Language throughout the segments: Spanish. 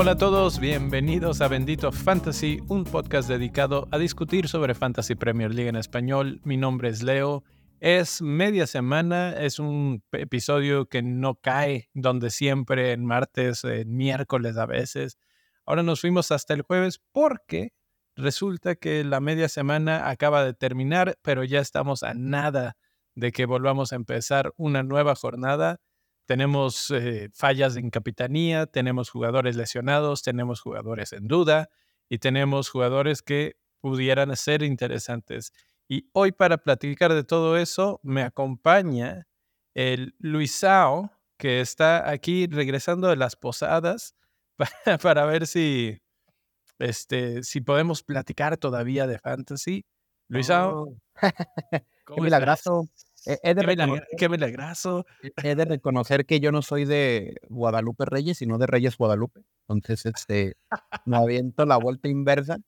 Hola a todos, bienvenidos a Bendito Fantasy, un podcast dedicado a discutir sobre Fantasy Premier League en español. Mi nombre es Leo. Es media semana, es un episodio que no cae donde siempre, en martes, en miércoles a veces. Ahora nos fuimos hasta el jueves porque resulta que la media semana acaba de terminar, pero ya estamos a nada de que volvamos a empezar una nueva jornada tenemos eh, fallas en capitanía, tenemos jugadores lesionados, tenemos jugadores en duda y tenemos jugadores que pudieran ser interesantes. Y hoy para platicar de todo eso me acompaña el Luisao, que está aquí regresando de las posadas para, ver si, este, si podemos platicar todavía de fantasy. Luisao. Oh. Qué milagroso. He, de reconocer, He de reconocer que yo no soy de Guadalupe Reyes, sino de Reyes Guadalupe. Entonces, este, me aviento la vuelta inversa.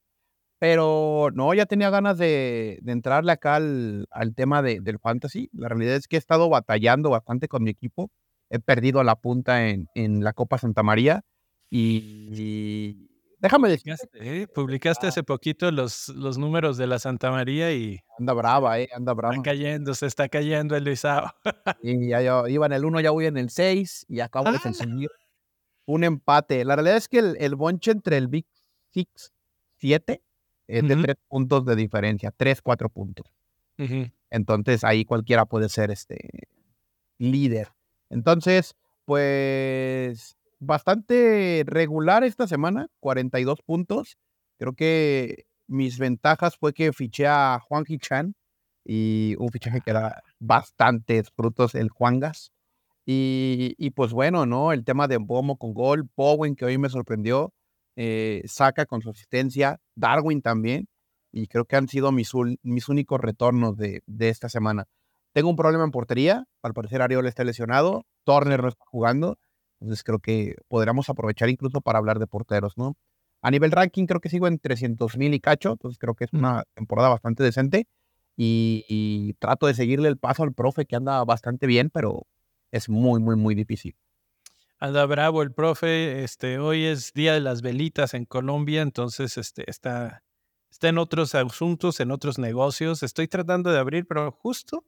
Pero no, ya tenía ganas de, entrarle acá al, tema del fantasy. La realidad es que he estado batallando bastante con mi equipo. He perdido la punta en, la Copa Santa María y Déjame decir. ¿eh? Publicaste hace poquito los, los números de la Santa María y. Anda brava, ¿eh? Anda brava. Está cayendo, se está cayendo el Luisao. y ya yo iba en el 1, ya voy en el 6 y acabo de ah. conseguir un empate. La realidad es que el, el bonche entre el Big Six 7 es de 3 puntos de diferencia, 3, 4 puntos. Entonces ahí cualquiera puede ser este líder. Entonces, pues bastante regular esta semana, 42 puntos. Creo que mis ventajas fue que fiché a Juan Chan y un fichaje que da bastantes frutos, el Juangas. Y, y pues bueno, ¿no? El tema de Bomo con gol, Bowen que hoy me sorprendió, eh, Saca con su asistencia, Darwin también. Y creo que han sido mis, mis únicos retornos de, de esta semana. Tengo un problema en portería. Al parecer Ariol está lesionado. Turner no está jugando. Entonces creo que podríamos aprovechar incluso para hablar de porteros, ¿no? A nivel ranking creo que sigo en 300 mil y cacho, entonces creo que es una temporada bastante decente y, trato de seguirle el paso al profe que anda bastante bien, pero es muy, muy, muy difícil. Anda bravo el profe, este, hoy es Día de las Velitas en Colombia, entonces este, está, está en otros asuntos, en otros negocios. Estoy tratando de abrir, pero justo,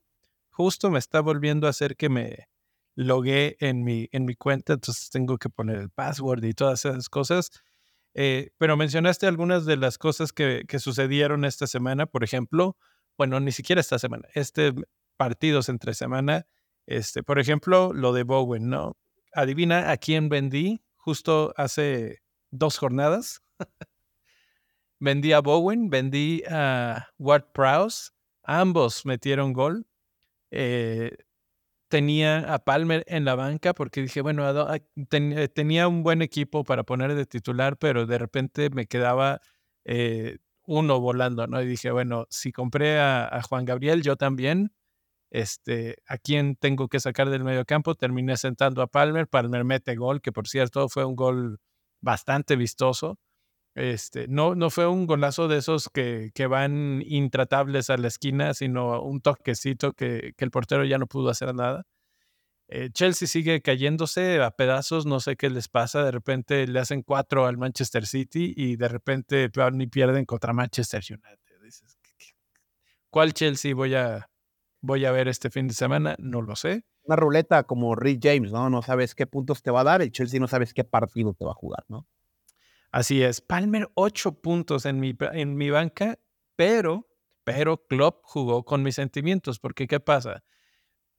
justo me está volviendo a hacer que me, logué en mi, en mi cuenta, entonces tengo que poner el password y todas esas cosas. Eh, pero mencionaste algunas de las cosas que, que, sucedieron esta semana, por ejemplo, bueno, ni siquiera esta semana, este partidos entre semana, este, por ejemplo, lo de Bowen, ¿no? Adivina a quién vendí justo hace dos jornadas. vendí a Bowen, vendí a Ward Prowse, ambos metieron gol. Eh, tenía a Palmer en la banca porque dije, bueno, eh, tenía un buen equipo para poner de titular, pero de repente me quedaba eh, uno volando, ¿no? Y dije, bueno, si compré a, Juan Gabriel, yo también, este, ¿a quién tengo que sacar del medio campo? Terminé sentando a Palmer, Palmer mete gol, que por cierto fue un gol bastante vistoso. Este, no, no fue un golazo de esos que, que van intratables a la esquina, sino un toquecito que, que el portero ya no pudo hacer nada. Eh, Chelsea sigue cayéndose a pedazos, no sé qué les pasa, de repente le hacen cuatro al Manchester City y de repente y pierden contra Manchester United. Dices, ¿Cuál Chelsea voy a, voy a ver este fin de semana? No lo sé. Una ruleta como Rick James, ¿no? No sabes qué puntos te va a dar, el Chelsea no sabes qué partido te va a jugar, ¿no? Así es. Palmer, ocho puntos en mi, en mi banca, pero, pero Klopp jugó con mis sentimientos, porque ¿qué pasa?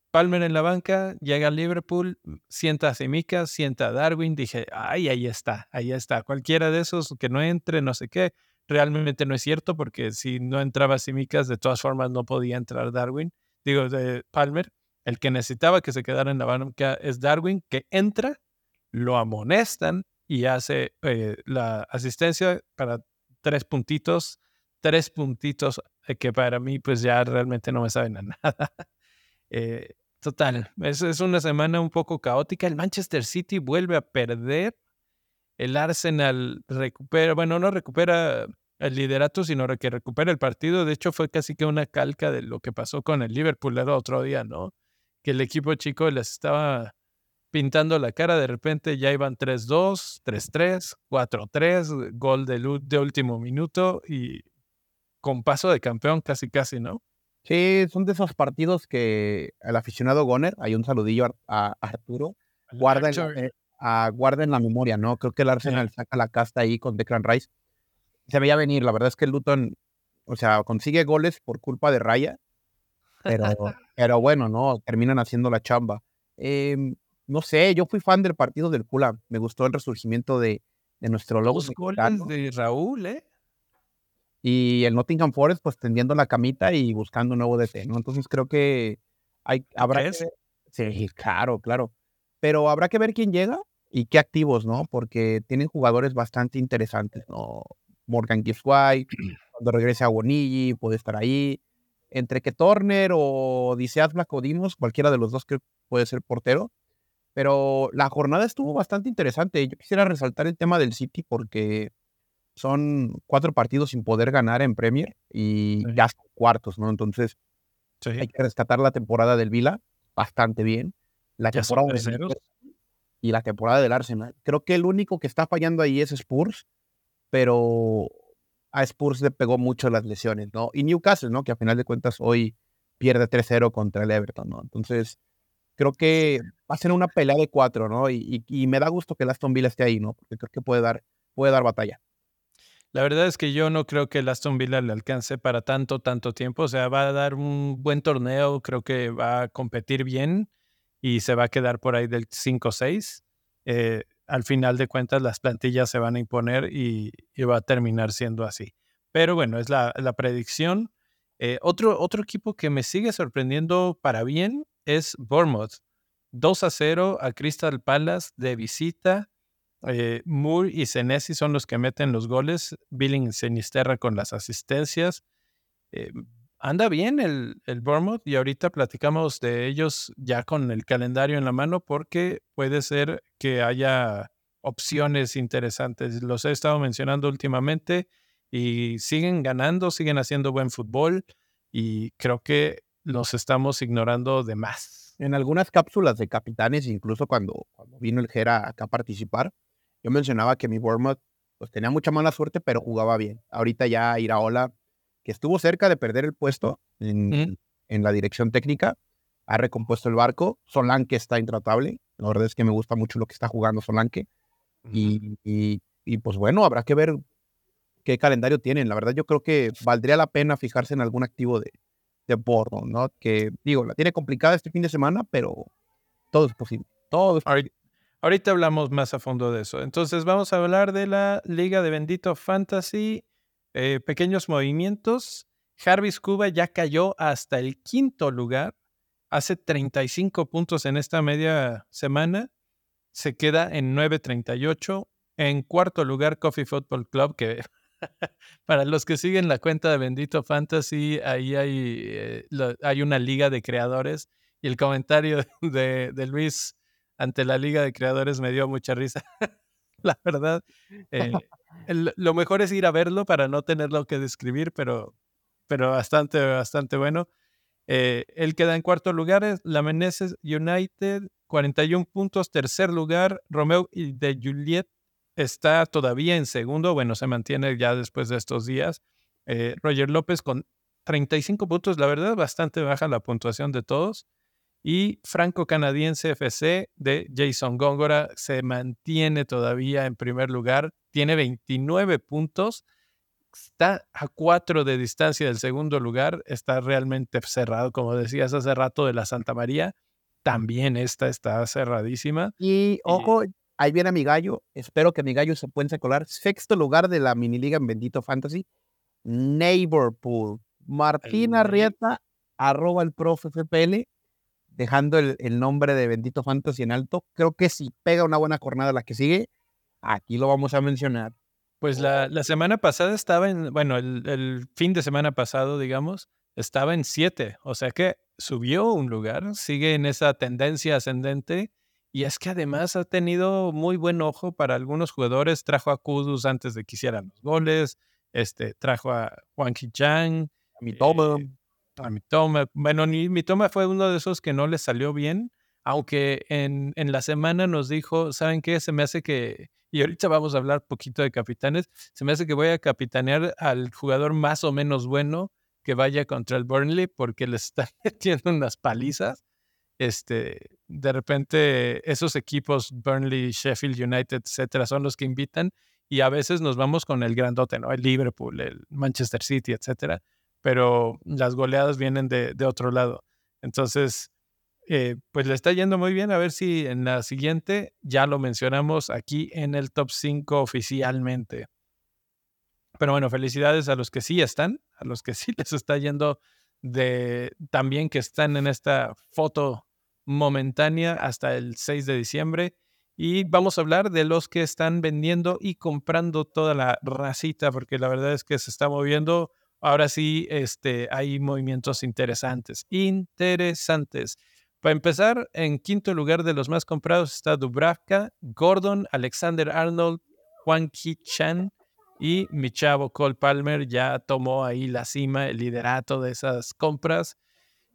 Palmer en la banca, llega a Liverpool, sienta a Simica, sienta a Darwin, dije, ay, ahí está, ahí está. Cualquiera de esos que no entre, no sé qué, realmente no es cierto, porque si no entraba Simicas, de todas formas no podía entrar Darwin, digo, de Palmer. El que necesitaba que se quedara en la banca es Darwin, que entra, lo amonestan y hace eh, la asistencia para tres puntitos, tres puntitos eh, que para mí pues ya realmente no me saben a nada. Eh, total, es, es, una semana un poco caótica. El Manchester City vuelve a perder. El Arsenal recupera, bueno, no recupera el liderato, sino que recupera el partido. De hecho, fue casi que una calca de lo que pasó con el Liverpool el otro día, ¿no? Que el equipo chico les estaba pintando la cara, de repente ya iban 3-2, 3-3, 4-3, gol de, de último minuto y con paso de campeón casi casi, ¿no? Sí, son de esos partidos que el aficionado Goner, hay un saludillo a, Arturo, guarda en, la, eh, guarda en, la memoria, ¿no? Creo que el Arsenal saca la casta ahí con Declan Rice. Se veía venir, la verdad es que Luton, o sea, consigue goles por culpa de Raya, pero, pero bueno, no, terminan haciendo la chamba. Em, no sé, yo fui fan del partido del Fulham, me gustó el resurgimiento de, de nuestro logo. Los goles de Raúl, ¿eh? y el Nottingham Forest pues tendiendo la camita y buscando un nuevo DT, ¿no? Entonces creo que hay, habrá que sí, claro, claro, pero habrá que ver quién llega y qué activos, ¿no? Porque tienen jugadores bastante interesantes, ¿no? Morgan White, cuando regrese a Bonilli, puede estar ahí. Entre que Turner o Diceas Blacodimos, cualquiera de los dos que puede ser portero. Pero la jornada estuvo bastante interesante. Yo quisiera resaltar el tema del City porque son cuatro partidos sin poder ganar en Premier y ya son cuartos, ¿no? Entonces, hay que rescatar la temporada del Vila bastante bien. La temporada del y la temporada del Arsenal. Creo que el único que está fallando ahí es Spurs, pero a Spurs le pegó mucho las lesiones, ¿no? Y Newcastle, ¿no? Que a final de cuentas hoy pierde 3-0 contra el Everton, ¿no? Entonces, creo que va a ser una pelea de cuatro, ¿no? Y, y, me da gusto que el Aston Villa esté ahí, ¿no? Porque creo que puede dar, puede dar batalla. La verdad es que yo no creo que el Aston Villa le alcance para tanto, tanto tiempo. O sea, va a dar un buen torneo, creo que va a competir bien y se va a quedar por ahí del 5-6. Eh, al final de cuentas, las plantillas se van a imponer y, va a terminar siendo así. Pero bueno, es la, predicción. Eh, otro, otro equipo que me sigue sorprendiendo para bien es Bournemouth. 2 a 0 a Crystal Palace de visita. Eh, Moore y Senesi son los que meten los goles. Billing Sinisterra con las asistencias. Eh, anda bien el, el Bournemouth y ahorita platicamos de ellos ya con el calendario en la mano porque puede ser que haya opciones interesantes. Los he estado mencionando últimamente y siguen ganando, siguen haciendo buen fútbol y creo que los estamos ignorando de más. En algunas cápsulas de capitanes, incluso cuando, cuando vino el Gera acá a participar, yo mencionaba que mi Bournemouth pues tenía mucha mala suerte, pero jugaba bien. Ahorita ya Iraola, que estuvo cerca de perder el puesto en, en la dirección técnica, ha recompuesto el barco. Solanke está intratable. La verdad es que me gusta mucho lo que está jugando Solanke. y, y, pues bueno, habrá que ver qué calendario tienen. La verdad, yo creo que valdría la pena fijarse en algún activo de, de Bordo, ¿no? Que digo, la tiene complicada este fin de semana, pero todo es posible. Todo es posible. Ahorita hablamos más a fondo de eso. Entonces vamos a hablar de la Liga de Bendito Fantasy. Eh, pequeños movimientos. Jarvis Cuba ya cayó hasta el quinto lugar. Hace 35 puntos en esta media semana. Se queda en 9.38. En cuarto lugar, Coffee Football Club, que para los que siguen la cuenta de Bendito Fantasy, ahí hay, eh, una liga de creadores. Y el comentario de, Luis ante la Liga de Creadores me dio mucha risa. la verdad, eh, lo mejor es ir a verlo para no tenerlo que describir, pero, pero bastante, bastante bueno. Eh, él queda en cuarto lugar, la Meneses United, 41 puntos, tercer lugar, Romeo y de Juliet está todavía en segundo, bueno, se mantiene ya después de estos días. Eh, Roger López con 35 puntos, la verdad, bastante baja la puntuación de todos. Y Franco Canadiense FC de Jason Góngora se mantiene todavía en primer lugar, tiene 29 puntos, está a cuatro de distancia del segundo lugar, está realmente cerrado, como decías hace rato de la Santa María, también esta está cerradísima. Y ojo, ahí viene mi gallo, espero que mi gallo se pueda colar, sexto lugar de la mini liga en Bendito Fantasy, Neighborpool, Martina Rieta, arroba el profe FPL, dejando el, nombre de Bendito Fantasy en alto. Creo que si pega una buena jornada la que sigue, aquí lo vamos a mencionar. Pues la, semana pasada estaba en, bueno, el, fin de semana pasado, digamos, estaba en siete. O sea que subió un lugar, sigue en esa tendencia ascendente. Y es que además ha tenido muy buen ojo para algunos jugadores. Trajo a Kudus antes de que hicieran los goles. Este, trajo a Juan Chang. A mi Toma. A mi toma, bueno, mi toma fue uno de esos que no le salió bien, aunque en, en la semana nos dijo, ¿saben qué? Se me hace que, y ahorita vamos a hablar poquito de capitanes, se me hace que voy a capitanear al jugador más o menos bueno que vaya contra el Burnley porque le están metiendo unas palizas. Este, de repente esos equipos, Burnley, Sheffield United, etcétera, son los que invitan y a veces nos vamos con el grandote, ¿no? El Liverpool, el Manchester City, etcétera, pero las goleadas vienen de, de otro lado. Entonces, eh, pues le está yendo muy bien. A ver si en la siguiente ya lo mencionamos aquí en el top 5 oficialmente. Pero bueno, felicidades a los que sí están, a los que sí les está yendo de también que están en esta foto momentánea hasta el 6 de diciembre. Y vamos a hablar de los que están vendiendo y comprando toda la racita, porque la verdad es que se está moviendo. Ahora sí, este, hay movimientos interesantes, interesantes. Para empezar, en quinto lugar de los más comprados está Dubravka, Gordon, Alexander Arnold, Juan Ki Chan y mi chavo Cole Palmer ya tomó ahí la cima, el liderato de esas compras.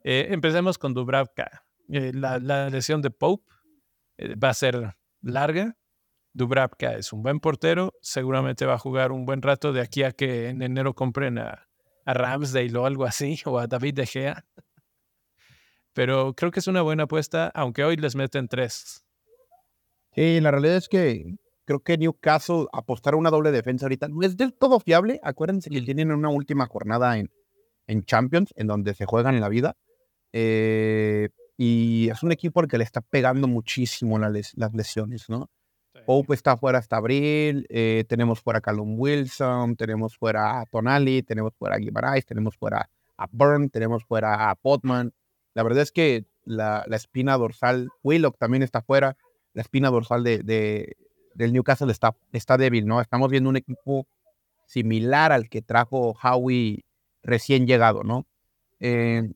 Eh, empecemos con Dubravka. Eh, la, lesión de Pope eh, va a ser larga. Dubravka es un buen portero, seguramente va a jugar un buen rato de aquí a que en enero compren a, a Ramsdale o algo así, o a David De Gea pero creo que es una buena apuesta, aunque hoy les meten tres. Sí, la realidad es que creo que Newcastle apostar a una doble defensa ahorita no es del todo fiable. Acuérdense que tienen una última jornada en, en Champions, en donde se juegan en la vida. Eh, y es un equipo al que le está pegando muchísimo las lesiones, ¿no? Pope está fuera hasta abril, eh, tenemos fuera a Callum Wilson, tenemos fuera a Tonali, tenemos fuera a Guimaraes, tenemos fuera a Burn, tenemos fuera a Potman. La verdad es que la, espina dorsal, Willock también está fuera, la espina dorsal de, del Newcastle está, está débil, ¿no? Estamos viendo un equipo similar al que trajo Howie recién llegado, ¿no? Eh,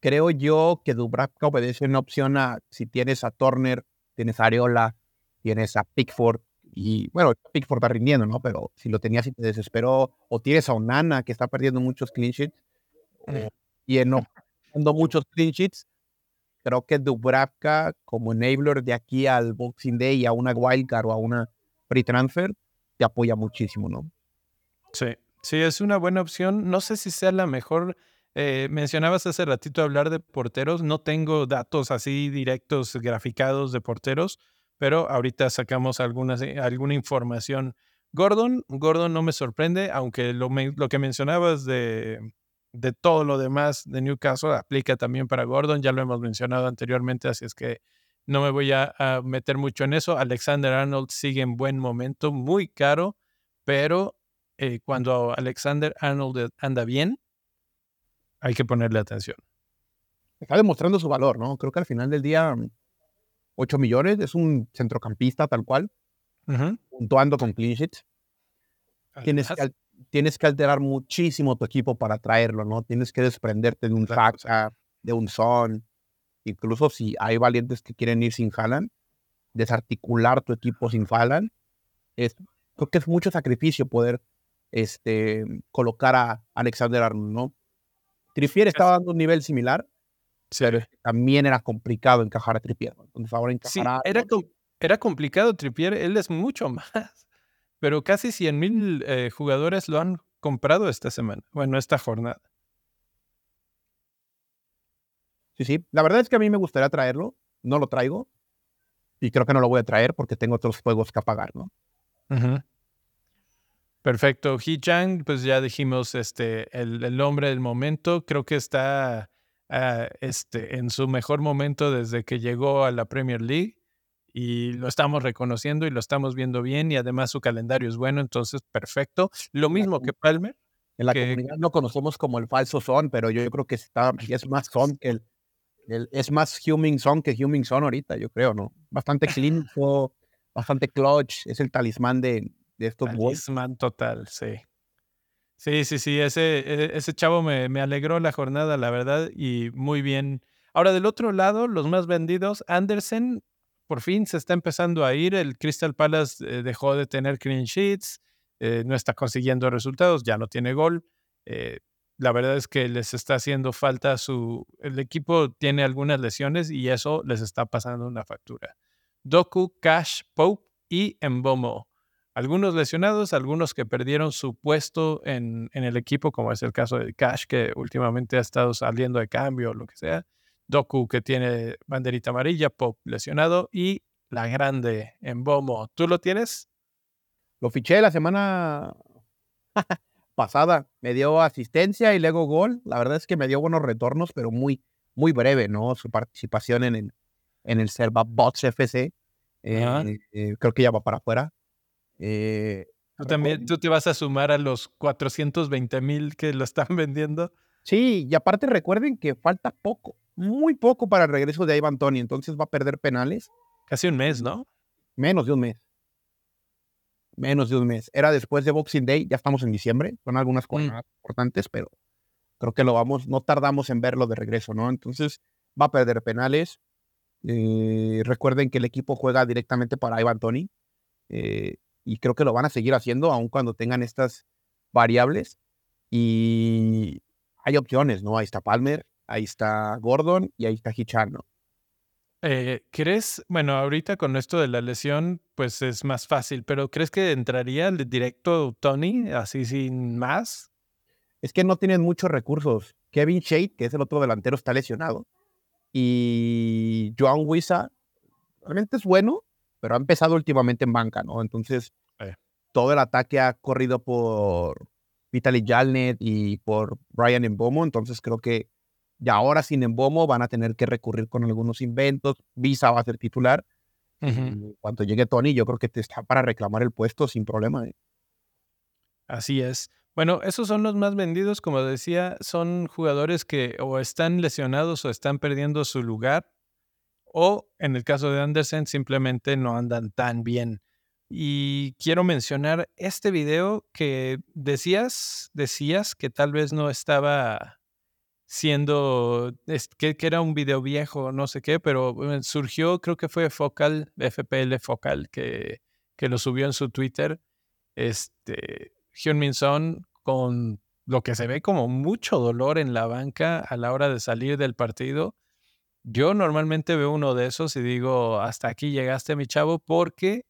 creo yo que Dubravka obedece una opción a si tienes a Turner, tienes a Areola, tienes a Pickford, y bueno, Pickford está rindiendo, ¿no? Pero si lo tenías y te desesperó, o tienes a Onana que está perdiendo muchos clean sheets, y en, muchos clean sheets. Creo que Dubravka como enabler de aquí al Boxing Day y a una wildcard o a una free transfer te apoya muchísimo, ¿no? Sí, sí, es una buena opción. No sé si sea la mejor. Eh, mencionabas hace ratito hablar de porteros. No tengo datos así directos graficados de porteros, pero ahorita sacamos algunas, alguna información. Gordon, Gordon no me sorprende, aunque lo, lo que mencionabas de, de todo lo demás de Newcastle aplica también para Gordon, ya lo hemos mencionado anteriormente, así es que no me voy a, meter mucho en eso. Alexander Arnold sigue en buen momento, muy caro, pero eh, cuando Alexander Arnold anda bien, hay que ponerle atención. Está demostrando su valor, ¿no? Creo que al final del día, 8 millones, es un centrocampista tal cual, puntuando con clean sheets. Tienes tienes que alterar muchísimo tu equipo para traerlo, ¿no? Tienes que desprenderte de un Faxa, de un Son. Incluso si hay valientes que quieren ir sin Haaland, desarticular tu equipo sin Haaland. Es, creo que es mucho sacrificio poder este, colocar a Alexander Arnold, ¿no? Trippier estaba dando un nivel similar, pero también era complicado encajar a Trippier. Entonces ahora encajar era, era complicado Trippier, él es mucho más pero casi 100 mil eh, jugadores lo han comprado esta semana, bueno, esta jornada. Sí, sí. La verdad es que a mí me gustaría traerlo. No lo traigo. Y creo que no lo voy a traer porque tengo otros juegos que apagar, ¿no? Perfecto. He Chang, pues ya dijimos, este, el, el hombre del momento. Creo que está ah, este, en su mejor momento desde que llegó a la Premier League y lo estamos reconociendo y lo estamos viendo bien y además su calendario es bueno, entonces perfecto. Lo mismo que Palmer. En la comunidad no conocemos como el falso son, pero yo, creo que está, es más son que el, es más human son que human son ahorita, yo creo, ¿no? Bastante clínico, bastante clutch, es el talismán de, de estos Talismán total, sí. Sí, sí, sí, ese, e, ese chavo me, me alegró la jornada, la verdad, y muy bien. Ahora, del otro lado, los más vendidos, Andersen por fin se está empezando a ir. El Crystal Palace eh, dejó de tener clean sheets, eh, no está consiguiendo resultados, ya no tiene gol. Eh, la verdad es que les está haciendo falta su... El equipo tiene algunas lesiones y eso les está pasando una factura. Doku, Cash, Pope y Embomo. Algunos lesionados, algunos que perdieron su puesto en, en, el equipo, como es el caso de Cash, que últimamente ha estado saliendo de cambio o lo que sea. Doku, que tiene banderita amarilla, Pope lesionado y la grande Embomo. ¿Tú lo tienes? Lo fiché la semana pasada. Me dio asistencia y luego gol. La verdad es que me dio buenos retornos, pero muy, muy breve, ¿no? Su participación en el, en el Serva Bots FC. Eh, eh, creo que ya va para afuera. Eh, ¿Tú también tú te vas a sumar a los 420 mil que lo están vendiendo? Sí, y aparte recuerden que falta poco, muy poco para el regreso de Ivan Tony, entonces va a perder penales. Casi un mes, ¿no? Menos de un mes menos de un mes. Era después de Boxing Day, ya estamos en diciembre, son algunas cosas mm. importantes, pero creo que lo vamos, no tardamos en verlo de regreso, ¿no? Entonces va a perder penales. Eh, recuerden que el equipo juega directamente para Ivan Tony eh, y creo que lo van a seguir haciendo aun cuando tengan estas variables. Y hay opciones, ¿no? Ahí está Palmer, ahí está Gordon y ahí está Hichan, ¿no? Eh, ¿Crees, bueno, ahorita con esto de la lesión, pues es más fácil, pero ¿crees que entraría el directo Tony así sin más? Es que no tienen muchos recursos. Kevin Shade, que es el otro delantero, está lesionado. Y Joan Wisa realmente es bueno, pero ha empezado últimamente en banca, ¿no? Entonces, todo el ataque ha corrido por Vitaly Jalnet y por Brian Mbomo. Entonces, creo que y ahora sin embomo van a tener que recurrir con algunos inventos. Visa va a ser titular. Cuando llegue Tony, yo creo que te está para reclamar el puesto sin problema. ¿eh? Así es. Bueno, esos son los más vendidos, como decía, son jugadores que o están lesionados o están perdiendo su lugar, o en el caso de Andersen simplemente no andan tan bien. Y quiero mencionar este video que decías, decías que tal vez no estaba siendo que, era un video viejo, no sé qué, pero eh, surgió, creo que fue Focal, FPL Focal, que, que lo subió en su Twitter. Este, Hyun-Min Son con lo que se ve como mucho dolor en la banca a la hora de salir del partido. Yo normalmente veo uno de esos y digo, hasta aquí llegaste, mi chavo, porque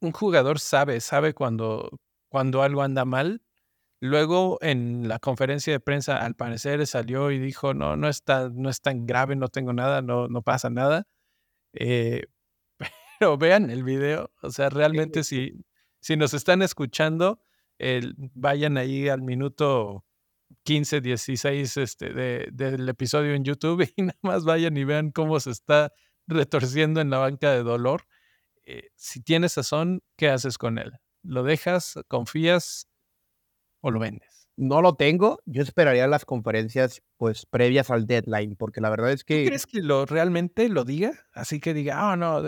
un jugador sabe, sabe cuando, cuando algo anda mal Luego en la conferencia de prensa, al parecer, salió y dijo, no, no está, no es tan grave, no tengo nada, no, no pasa nada. Eh, pero vean el video, o sea, realmente si, si nos están escuchando, vayan ahí al minuto 15, 16 este, de, del episodio en YouTube y nada más vayan y vean cómo se está retorciendo en la banca de dolor. Eh, si tienes sazón, ¿qué haces con él? ¿Lo dejas? ¿Confías? O lo vendes? No lo tengo. Yo esperaría las conferencias pues previas al deadline, porque la verdad es que. ¿Tú crees que lo realmente lo diga? Así que diga, ah, no,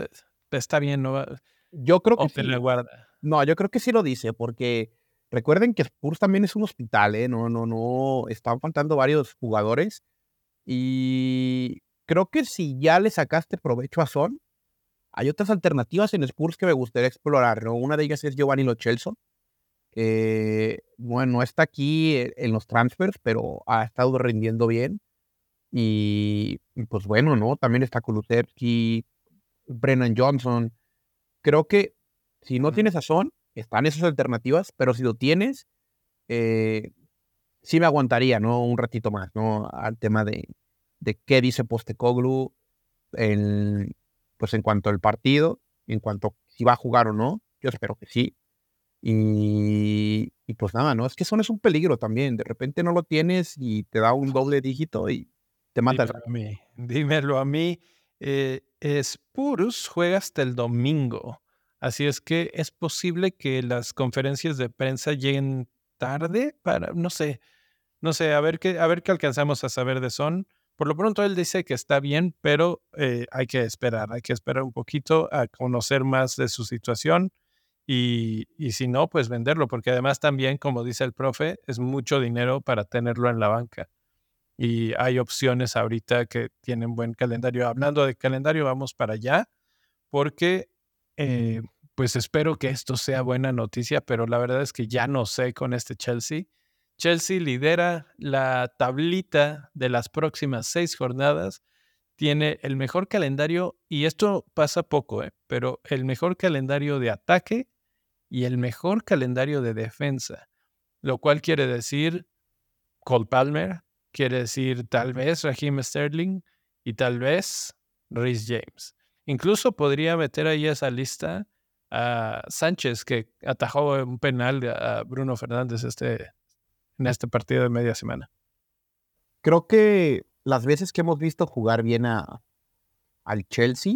está bien, no Yo creo que sí. guarda. No, yo creo que sí lo dice, porque recuerden que Spurs también es un hospital, ¿eh? No, no, no. Están faltando varios jugadores. Y creo que si ya le sacaste provecho a Son, hay otras alternativas en Spurs que me gustaría explorar, ¿no? Una de ellas es Giovanni Lo Celso eh, bueno, no está aquí e, en los transfers, pero ha estado rindiendo bien. Y, pues bueno, ¿no? También está Kulusevski, Brennan Johnson. Creo que si no tienes a Son, están esas alternativas, pero si lo tienes, eh, sí me aguantaría, ¿no? Un ratito más, ¿no? Al tema de, de qué dice Postecoglu, en, pues en cuanto al partido, en cuanto si va a jugar o no. Yo espero que sí. Y, pues nada, ¿no? Es que Son es un peligro también. De repente no lo tienes y te da un doble dígito y te mata Dímelo a mí. Dímelo a mí. Eh, Spurs juega hasta el domingo. Así es que es posible que las conferencias de prensa lleguen tarde para, no sé, no sé, a ver qué, a ver qué alcanzamos a saber de Son. Por lo pronto él dice que está bien, pero eh, hay que esperar, hay que esperar un poquito a conocer más de su situación y, si no, pues venderlo, porque además también, como dice el profe, es mucho dinero para tenerlo en la banca. Y hay opciones ahorita que tienen buen calendario. Hablando de calendario, vamos para allá, porque eh, pues espero que esto sea buena noticia, pero la verdad es que ya no sé con este Chelsea. Chelsea lidera la tablita de las próximas seis jornadas. Tiene el mejor calendario, y esto pasa poco, ¿eh? Pero el mejor calendario de ataque y el mejor calendario de defensa. Lo cual quiere decir Cole Palmer, quiere decir tal vez Raheem Sterling y tal vez Rhys James. Incluso podría meter ahí esa lista a Sánchez, que atajó un penal a Bruno Fernández este, en este partido de media semana. Creo que las veces que hemos visto jugar bien a, al Chelsea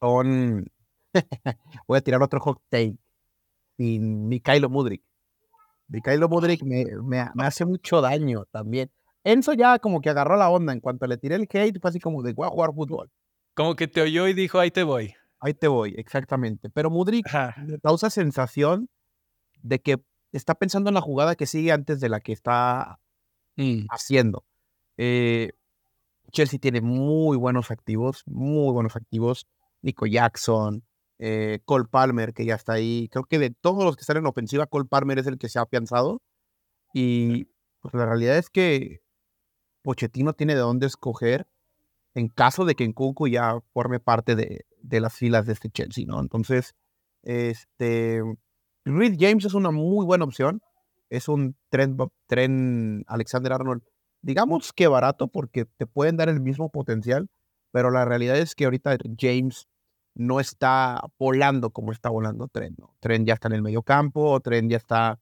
son. Voy a tirar otro hot take. Sin Mikhailo Mudrik. Mikhailo Mudrik me, me, hace mucho daño también. Enzo ya como que agarró la onda. En cuanto le tiré el hate, fue así como de voy a jugar fútbol. Como que te oyó y dijo, ahí te voy. Ahí te voy, exactamente. Pero Mudrik me causa sensación de que está pensando en la jugada que sigue antes de la que está mm. haciendo. Eh, Chelsea tiene muy buenos activos, muy buenos activos. Nico Jackson, eh, Cole Palmer, que ya está ahí. Creo que de todos los que están en ofensiva, Cole Palmer es el que se ha afianzado. Y pues, la realidad es que Pochettino tiene de dónde escoger en caso de que Nkunku ya forme parte de, de las filas de este Chelsea, ¿no? Entonces, este, Reed James es una muy buena opción. Es un tren, tren Alexander Arnold, digamos que barato porque te pueden dar el mismo potencial, pero la realidad es que ahorita James no está volando como está volando Tren. ¿no? Tren ya está en el medio campo, Tren ya está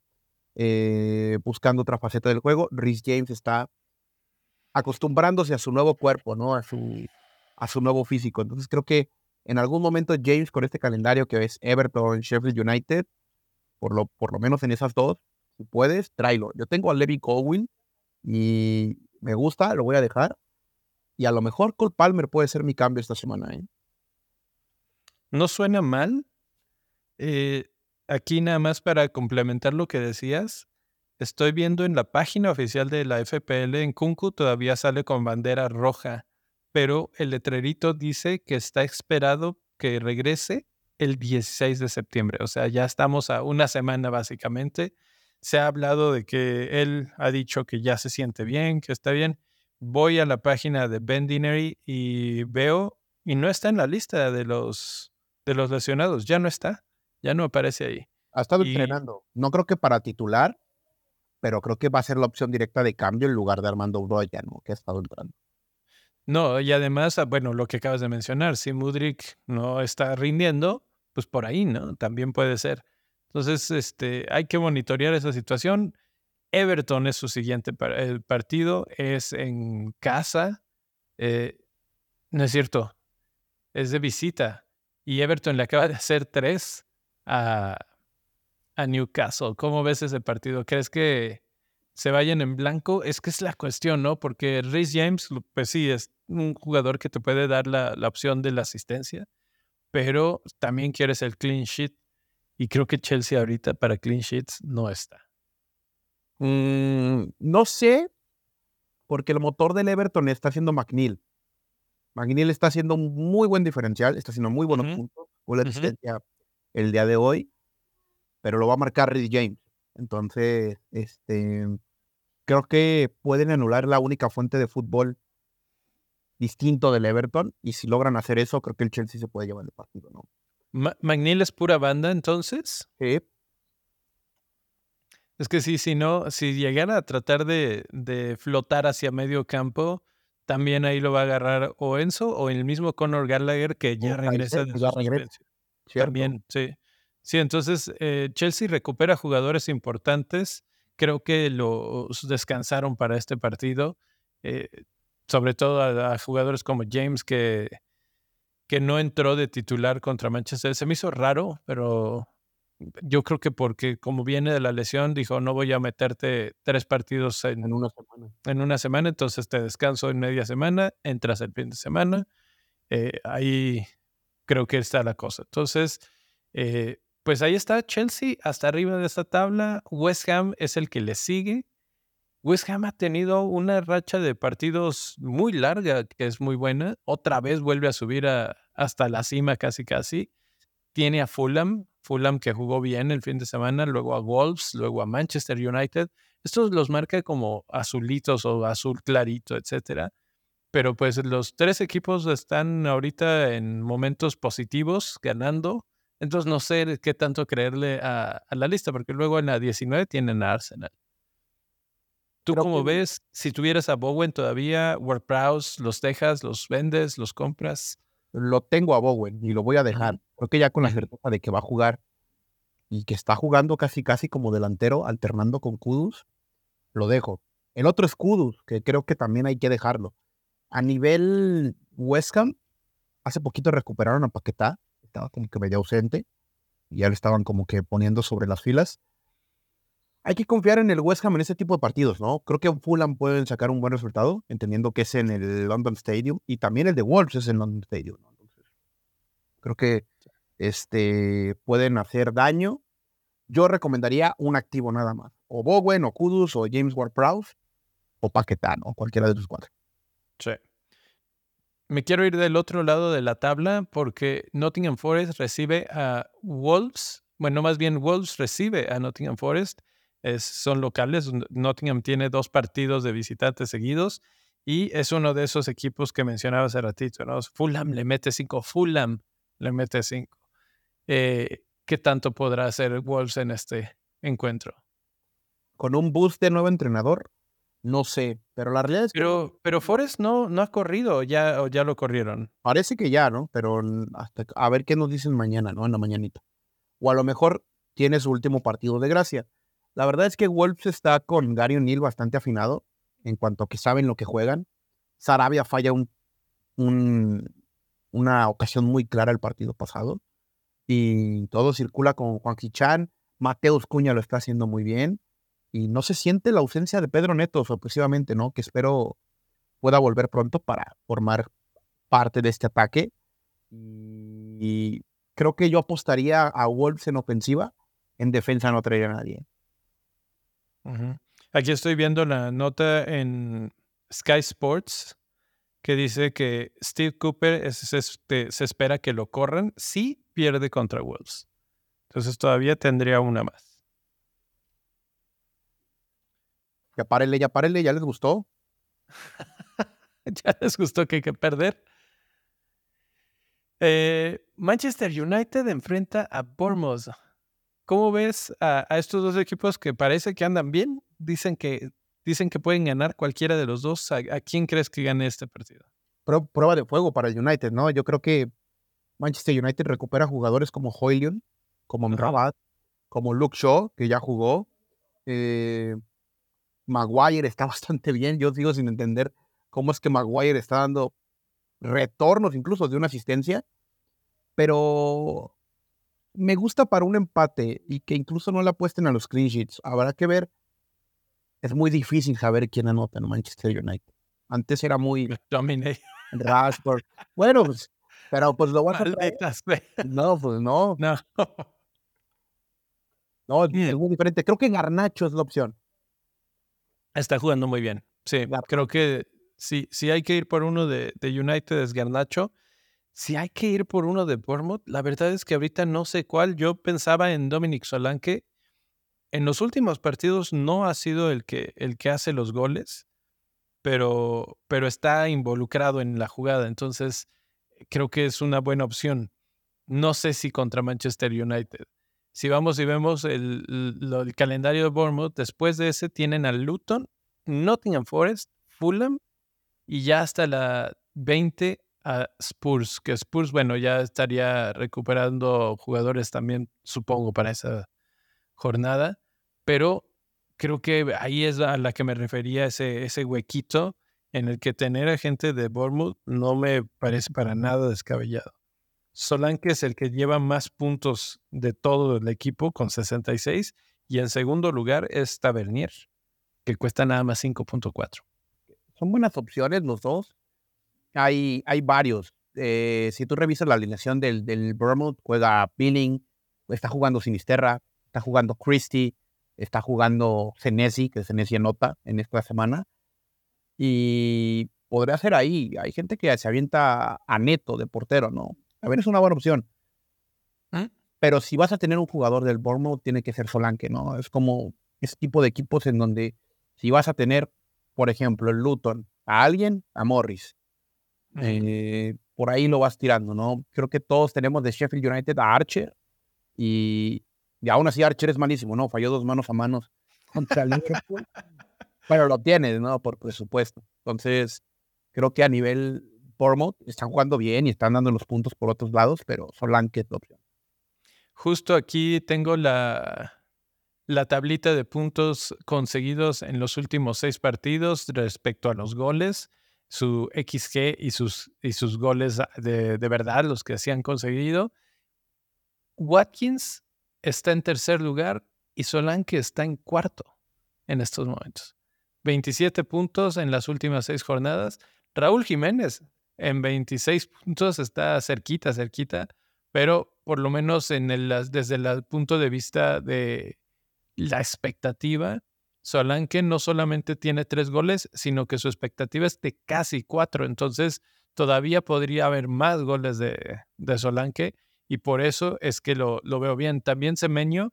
eh, buscando otra faceta del juego. Reed James está acostumbrándose a su nuevo cuerpo, ¿no? A su, a su nuevo físico. Entonces creo que en algún momento James con este calendario que es Everton, Sheffield United, por lo, por lo menos en esas dos, si puedes, tráelo. Yo tengo a Levi Colwyn y me gusta, lo voy a dejar. Y a lo mejor Cole Palmer puede ser mi cambio esta semana. ¿eh? No suena mal. Eh, aquí nada más para complementar lo que decías, estoy viendo en la página oficial de la FPL en Kunku todavía sale con bandera roja, pero el letrerito dice que está esperado que regrese el 16 de septiembre. O sea, ya estamos a una semana básicamente. Se ha hablado de que él ha dicho que ya se siente bien, que está bien. Voy a la página de Ben Dinery y veo, y no está en la lista de los, de los lesionados, ya no está, ya no aparece ahí. Ha estado entrenando. No creo que para titular, pero creo que va a ser la opción directa de cambio en lugar de Armando Broya, ¿no? Que ha estado entrando. No, y además, ah, bueno, lo que acabas de mencionar, si Mudrik no está rindiendo, pues por ahí, ¿no? También puede ser. Entonces, este, hay que monitorear esa situación. Everton es su siguiente el partido, es en casa. Eh, no es cierto, es de visita. Y Everton le acaba de hacer tres a, a Newcastle. ¿Cómo ves ese partido? ¿Crees que se vayan en blanco? Es que es la cuestión, ¿no? Porque Rhys James, pues sí, es un jugador que te puede dar la, opción de la asistencia, pero también quieres el clean sheet. Y creo que Chelsea ahorita para clean sheets no está. Mm, no sé, porque el motor del Everton está haciendo McNeil. McNeil está haciendo un muy buen diferencial, está haciendo muy buenos puntos, con la asistencia el día de hoy, pero lo va a marcar Reed James. Entonces, este, creo que pueden anular la única fuente de fútbol distinto del Everton. Y si logran hacer eso, creo que el Chelsea se puede llevar el partido, ¿no? ¿McNeil es pura banda entonces? Sí. Es que sí, si no, si llegara a tratar de, flotar hacia medio campo, también ahí lo va a agarrar o Enzo o el mismo Conor Gallagher que ya regresa de ya regresa. También, sí. Sí, entonces eh, Chelsea recupera jugadores importantes. Creo que los descansaron para este partido. Eh, sobre todo a, jugadores como James que, que no entró de titular contra Manchester. Se me hizo raro, pero yo creo que porque como viene de la lesión, dijo, no voy a meterte tres partidos en, una semana. En una semana, entonces te descanso en media semana, entras el fin de semana. Eh, ahí creo que está la cosa. Entonces, eh, pues ahí está Chelsea hasta arriba de esta tabla. West Ham es el que le sigue. West Ham ha tenido una racha de partidos muy larga, que es muy buena. Otra vez vuelve a subir hasta la cima casi casi. Tiene a Fulham, Fulham que jugó bien el fin de semana, luego a Wolves, luego a Manchester United. estos los marca como azulitos o azul clarito, etcétera. Pero pues los tres equipos están ahorita en momentos positivos, ganando. Entonces no sé qué tanto creerle a, la lista, porque luego en la 19 tienen a Arsenal. ¿Tú cómo ves? Si tuvieras a Bowen todavía, word ¿los dejas, los vendes, los compras? Lo tengo a Bowen y lo voy a dejar. Creo que ya con la certeza de que va a jugar y que está jugando casi casi como delantero, alternando con Kudus, lo dejo. El otro es Kudus, que creo que también hay que dejarlo. A nivel West Ham, hace poquito recuperaron a Paquetá, estaba como que medio ausente, y ya lo estaban como que poniendo sobre las filas. Hay que confiar en el West Ham en ese tipo de partidos, ¿no? Creo que Fulham pueden sacar un buen resultado, entendiendo que es en el London Stadium, y también el de Wolves es en London Stadium. creo que este, pueden hacer daño. Yo recomendaría un activo nada más. O Bowen, o Kudus, o James Ward-Prowse, o Paquetá, ¿no? Cualquiera de los cuatro. Sí. Me quiero ir del otro lado de la tabla porque Nottingham Forest recibe a Wolves. Bueno, más bien Wolves recibe a Nottingham Forest. Son locales. Nottingham tiene dos partidos de visitantes seguidos y es uno de esos equipos que mencionaba hace ratito. ¿no? Fulham le mete cinco. Fulham le mete cinco. Eh, ¿Qué tanto podrá hacer Wolves en este encuentro? Con un boost de nuevo entrenador, no sé, pero la realidad es que... Pero, pero Forrest no, no ha corrido, ya, o ya lo corrieron. Parece que ya, ¿no? Pero hasta a ver qué nos dicen mañana, ¿no? En la mañanita. O a lo mejor tiene su último partido de gracia. La verdad es que Wolves está con Gary O'Neill bastante afinado en cuanto a que saben lo que juegan. Sarabia falla un, un, una ocasión muy clara el partido pasado. Y todo circula con Juan Chan. Mateus Cuña lo está haciendo muy bien y no se siente la ausencia de Pedro Neto sorpresivamente, ¿no? Que espero pueda volver pronto para formar parte de este ataque. Y creo que yo apostaría a Wolves en ofensiva, en defensa no traería a nadie. Aquí estoy viendo la nota en Sky Sports que dice que Steve Cooper este, se espera que lo corran si pierde contra Wolves. Entonces todavía tendría una más. Ya párele, ya párele, ya les gustó. ya les gustó que hay que perder. Eh, Manchester United enfrenta a Bournemouth. ¿Cómo ves a, estos dos equipos que parece que andan bien? Dicen que, dicen que pueden ganar cualquiera de los dos. ¿A, quién crees que gane este partido? prueba de fuego para el United, ¿no? Yo creo que Manchester United recupera jugadores como Hoylion, como Rabat, como Luke Shaw, que ya jugó. Eh, Maguire está bastante bien. Yo sigo sin entender cómo es que Maguire está dando retornos incluso de una asistencia. Pero me gusta para un empate y que incluso no la apuesten a los clean sheets. Habrá que ver. Es muy difícil saber quién anota en Manchester United. Antes era muy... Domine. Rashford. Bueno, pues, pero pues lo vas a No, pues no. No. No, es muy diferente. Creo que Garnacho es la opción. Está jugando muy bien. Sí, creo que si, si hay que ir por uno de, United es Garnacho. Si hay que ir por uno de Bournemouth, la verdad es que ahorita no sé cuál. Yo pensaba en Dominic Solanke. En los últimos partidos no ha sido el que, el que hace los goles, pero, pero está involucrado en la jugada. Entonces, creo que es una buena opción. No sé si contra Manchester United si vamos y vemos el, el, calendario de Bournemouth, después de ese tienen a Luton, Nottingham Forest, Fulham y ya hasta la 20 a Spurs, que Spurs, bueno, ya estaría recuperando jugadores también, supongo, para esa jornada, pero creo que ahí es a la que me refería, ese, ese huequito en el que tener a gente de Bournemouth no me parece para nada descabellado. Solanke es el que lleva más puntos de todo el equipo con 66 y en segundo lugar es Tavernier, que cuesta nada más 5.4. Son buenas opciones los dos. Hay, hay varios. Eh, si tú revisas la alineación del, del juega Billing, está jugando Sinisterra, está jugando Christie, está jugando Senesi, que Senesi anota en esta semana. Y podría ser ahí. Hay gente que se avienta a neto de portero, ¿no? A ver, es una buena opción. ¿Mm? Pero si vas a tener un jugador del Bournemouth, tiene que ser Solanke, ¿no? Es como ese tipo de equipos en donde si vas a tener, por ejemplo, el Luton, a alguien, a Morris. Eh, por ahí lo vas tirando, ¿no? Creo que todos tenemos de Sheffield United a Archer y, y aún así Archer es malísimo, ¿no? Falló dos manos a manos contra el Liverpool. Pero lo tienes, ¿no? Por presupuesto. Entonces, creo que a nivel Bournemouth están jugando bien y están dando los puntos por otros lados, pero Solanke es la opción. Justo aquí tengo la, la tablita de puntos conseguidos en los últimos seis partidos respecto a los goles, su XG y sus, y sus goles de, de verdad, los que se han conseguido. Watkins está en tercer lugar y Solanke está en cuarto en estos momentos. 27 puntos en las últimas seis jornadas. Raúl Jiménez en 26 puntos está cerquita, cerquita, pero por lo menos en el, desde el punto de vista de la expectativa, Solanke no solamente tiene tres goles, sino que su expectativa es de casi cuatro. Entonces, todavía podría haber más goles de, de Solanke y por eso es que lo, lo veo bien. También Semeño,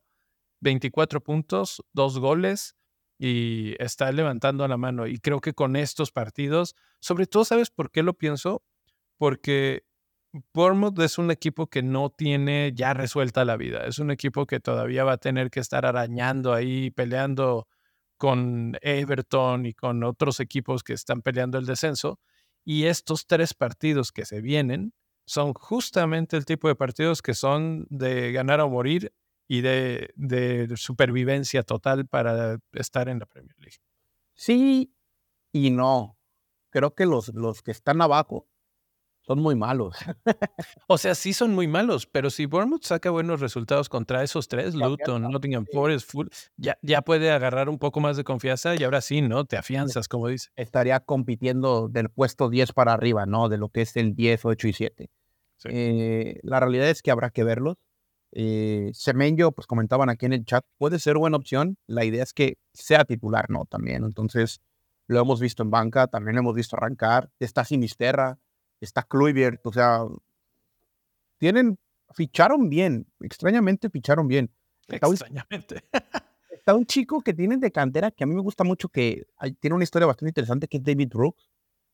24 puntos, dos goles y está levantando la mano. Y creo que con estos partidos, sobre todo, ¿sabes por qué lo pienso? Porque Bournemouth es un equipo que no tiene ya resuelta la vida. Es un equipo que todavía va a tener que estar arañando ahí, peleando con Everton y con otros equipos que están peleando el descenso. Y estos tres partidos que se vienen son justamente el tipo de partidos que son de ganar o morir y de, supervivencia total para estar en la Premier League. Sí y no. Creo que los, los que están abajo son muy malos. o sea, sí son muy malos, pero si Bournemouth saca buenos resultados contra esos tres, Luton, Nottingham Forest, Full, ya, ya puede agarrar un poco más de confianza y ahora sí, ¿no? Te afianzas, como dice. Estaría compitiendo del puesto 10 para arriba, ¿no? De lo que es el 10, 8 y 7. Eh, la realidad es que habrá que verlos. Eh, Semenyo, pues comentaban aquí en el chat, puede ser buena opción. La idea es que sea titular, ¿no? También. Entonces, lo hemos visto en banca, también lo hemos visto arrancar. Está Sinisterra, está Kluivert, o sea, tienen, ficharon bien, extrañamente ficharon bien. extrañamente. está un chico que tienen de cantera que a mí me gusta mucho, que tiene una historia bastante interesante, que es David Brooks,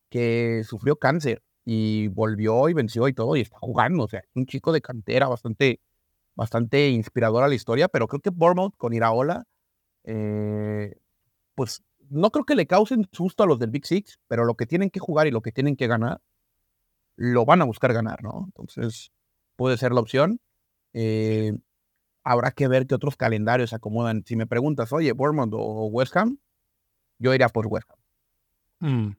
que sufrió cáncer y volvió y venció y todo, y está jugando, o sea, un chico de cantera bastante bastante inspiradora la historia, pero creo que Bournemouth con Iraola, eh, pues no creo que le causen susto a los del Big Six, pero lo que tienen que jugar y lo que tienen que ganar, lo van a buscar ganar, ¿no? Entonces, puede ser la opción. Eh, habrá que ver qué otros calendarios se acomodan. Si me preguntas, oye, Bournemouth o West Ham, yo iría por West Ham. Mm.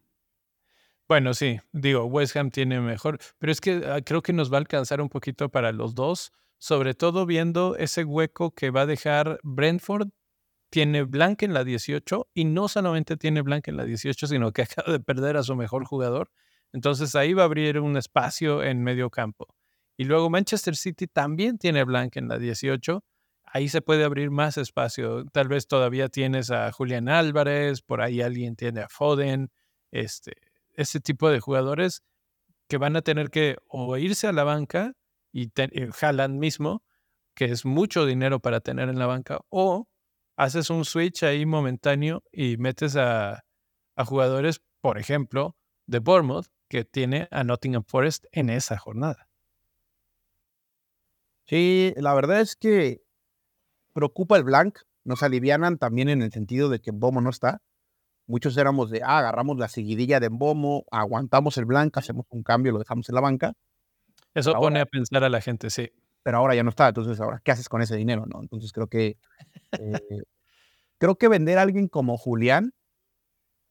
Bueno, sí, digo, West Ham tiene mejor, pero es que ah, creo que nos va a alcanzar un poquito para los dos sobre todo viendo ese hueco que va a dejar Brentford. Tiene Blank en la 18 y no solamente tiene Blank en la 18, sino que acaba de perder a su mejor jugador. Entonces ahí va a abrir un espacio en medio campo. Y luego Manchester City también tiene Blank en la 18. Ahí se puede abrir más espacio. Tal vez todavía tienes a Julián Álvarez, por ahí alguien tiene a Foden, este, ese tipo de jugadores que van a tener que o irse a la banca y, eh, mismo, que es mucho dinero para tener en la banca, o haces un switch ahí momentáneo y metes a, a jugadores, por ejemplo, de Bournemouth, que tiene a Nottingham Forest en esa jornada. Sí, la verdad es que preocupa el blank, nos alivianan también en el sentido de que Bomo no está. Muchos éramos de, ah, agarramos la seguidilla de Bomo, aguantamos el blank, hacemos un cambio, lo dejamos en la banca. Eso pone a pensar a la gente, sí. Pero ahora ya no está, entonces ahora, ¿qué haces con ese dinero? No? Entonces creo que eh, creo que vender a alguien como Julián,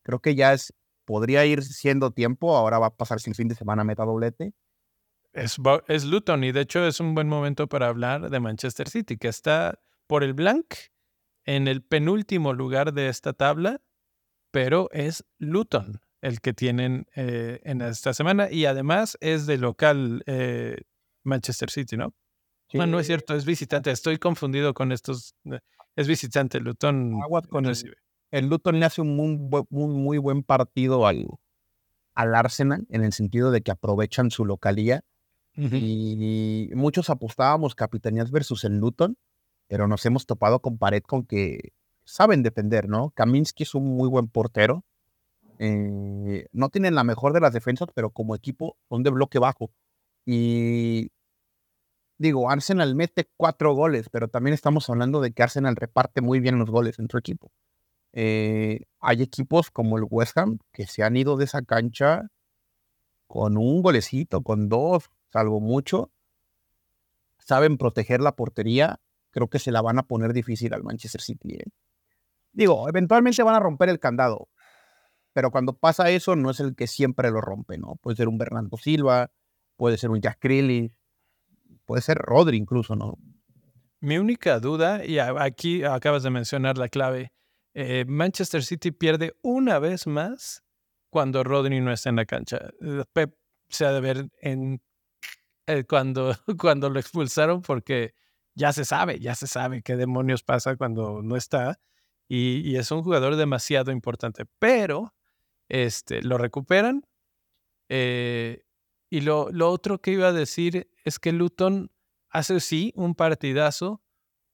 creo que ya es, podría ir siendo tiempo, ahora va a pasar sin fin de semana meta doblete. Es, es Luton y de hecho es un buen momento para hablar de Manchester City, que está por el blank en el penúltimo lugar de esta tabla, pero es Luton el que tienen eh, en esta semana y además es de local eh, Manchester City, ¿no? No, no es cierto, es visitante. Estoy confundido con estos. Eh, es visitante, Luton. con el, el, Luton le hace un muy, muy buen partido al, al Arsenal en el sentido de que aprovechan su localía. y, muchos apostábamos Capitanías versus el Luton, pero nos hemos topado con pared con que saben defender, ¿no? Kaminsky es un muy buen portero. Eh, no tienen la mejor de las defensas, pero como equipo son de bloque bajo. Y digo, Arsenal mete cuatro goles, pero también estamos hablando de que Arsenal reparte muy bien los goles en su equipo. Eh, hay equipos como el West Ham que se han ido de esa cancha con un golecito, con dos, salvo mucho. Saben proteger la portería. Creo que se la van a poner difícil al Manchester City. ¿eh? Digo, eventualmente van a romper el candado. Pero cuando pasa eso, no es el que siempre lo rompe, ¿no? Puede ser un Bernardo Silva, puede ser un Jack Grealish, puede ser Rodri incluso, ¿no? Mi única duda, y aquí acabas de mencionar la clave, eh, Manchester City pierde una vez más cuando Rodri no está en la cancha. Eh, Pep se ha de ver en, eh, cuando, cuando lo expulsaron porque ya se sabe, ya se sabe qué demonios pasa cuando no está. Y, es un jugador demasiado importante. Pero este, lo recuperan. y lo otro que iba a decir es que Luton hace sí un partidazo,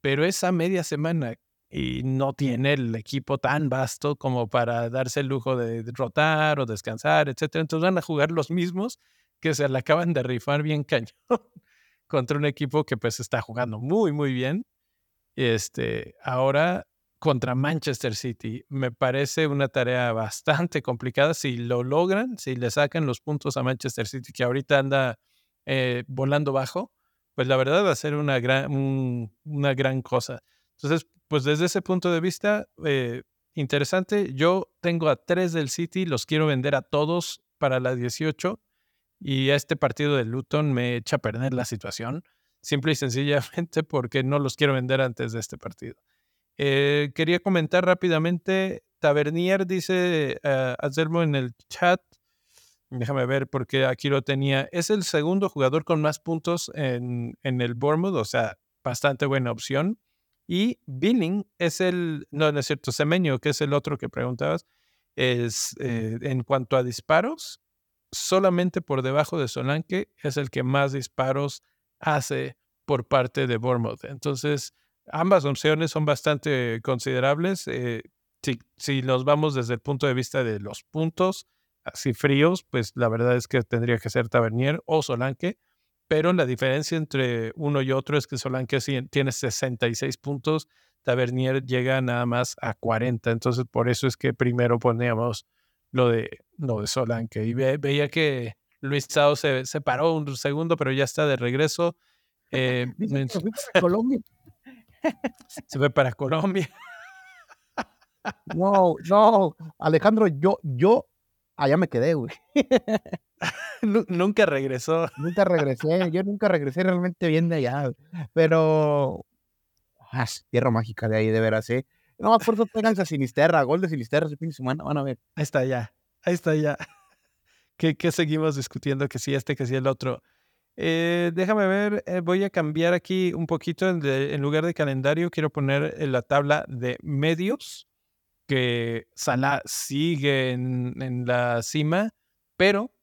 pero esa media semana y no tiene el equipo tan vasto como para darse el lujo de rotar o descansar, etcétera. Entonces van a jugar los mismos que se le acaban de rifar bien cañón contra un equipo que pues está jugando muy, muy bien. Este, ahora contra Manchester City me parece una tarea bastante complicada. Si lo logran, si le sacan los puntos a Manchester City, que ahorita anda eh, volando bajo, pues la verdad va a ser una gran, una gran cosa. Entonces, pues desde ese punto de vista, eh, interesante. Yo tengo a tres del City, los quiero vender a todos para la 18 y este partido de Luton me echa a perder la situación, simple y sencillamente porque no los quiero vender antes de este partido. Eh, quería comentar rápidamente, Tavernier dice uh, en el chat, déjame ver porque aquí lo tenía, es el segundo jugador con más puntos en, en el Bournemouth, o sea, bastante buena opción. Y Billing es el, no, no es cierto, Semeño, que es el otro que preguntabas, es eh, en cuanto a disparos, solamente por debajo de Solanke es el que más disparos hace por parte de Bournemouth. Entonces, ambas opciones son bastante considerables. Eh, si, si nos vamos desde el punto de vista de los puntos, así fríos, pues la verdad es que tendría que ser Tavernier o Solanke pero la diferencia entre uno y otro es que Solanke tiene 66 puntos, Tavernier llega nada más a 40, entonces por eso es que primero poníamos lo de, lo de Solanke. Y veía que Luis Sao se, se, paró un segundo, pero ya está de regreso. Eh, se fue para Colombia. se fue para Colombia. No, no, Alejandro, yo, yo allá me quedé, güey. nunca regresó. Nunca regresé, yo nunca regresé realmente bien de allá, pero ah, tierra mágica de ahí, de veras, ¿eh? No me acuerdo, tengan a Sinisterra, gol de Sinisterra ese fin de semana, van a ver. Ahí está ya, ahí está ya. ¿Qué, qué seguimos discutiendo? Que sí este, que sí el otro. Eh, déjame ver, eh, voy a cambiar aquí un poquito, en, en lugar de calendario, quiero poner en la tabla de medios, que Salah sigue en, en la cima, pero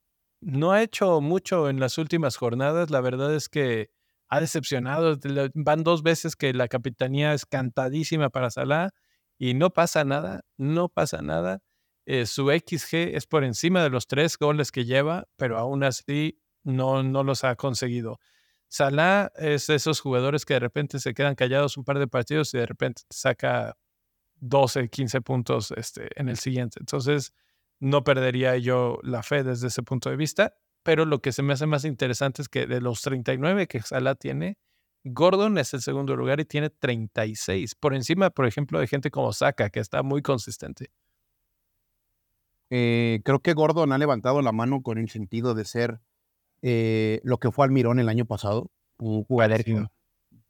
no ha hecho mucho en las últimas jornadas. La verdad es que ha decepcionado. Van dos veces que la capitanía es cantadísima para Salah y no pasa nada, no pasa nada. Eh, su XG es por encima de los tres goles que lleva, pero aún así no, no los ha conseguido. Salah es de esos jugadores que de repente se quedan callados un par de partidos y de repente saca 12, 15 puntos este, en el siguiente. Entonces, no perdería yo la fe desde ese punto de vista, pero lo que se me hace más interesante es que de los 39 que Salah tiene, Gordon es el segundo lugar y tiene 36, por encima, por ejemplo, de gente como Saka, que está muy consistente. Eh, creo que Gordon ha levantado la mano con el sentido de ser eh, lo que fue Almirón el año pasado, un jugador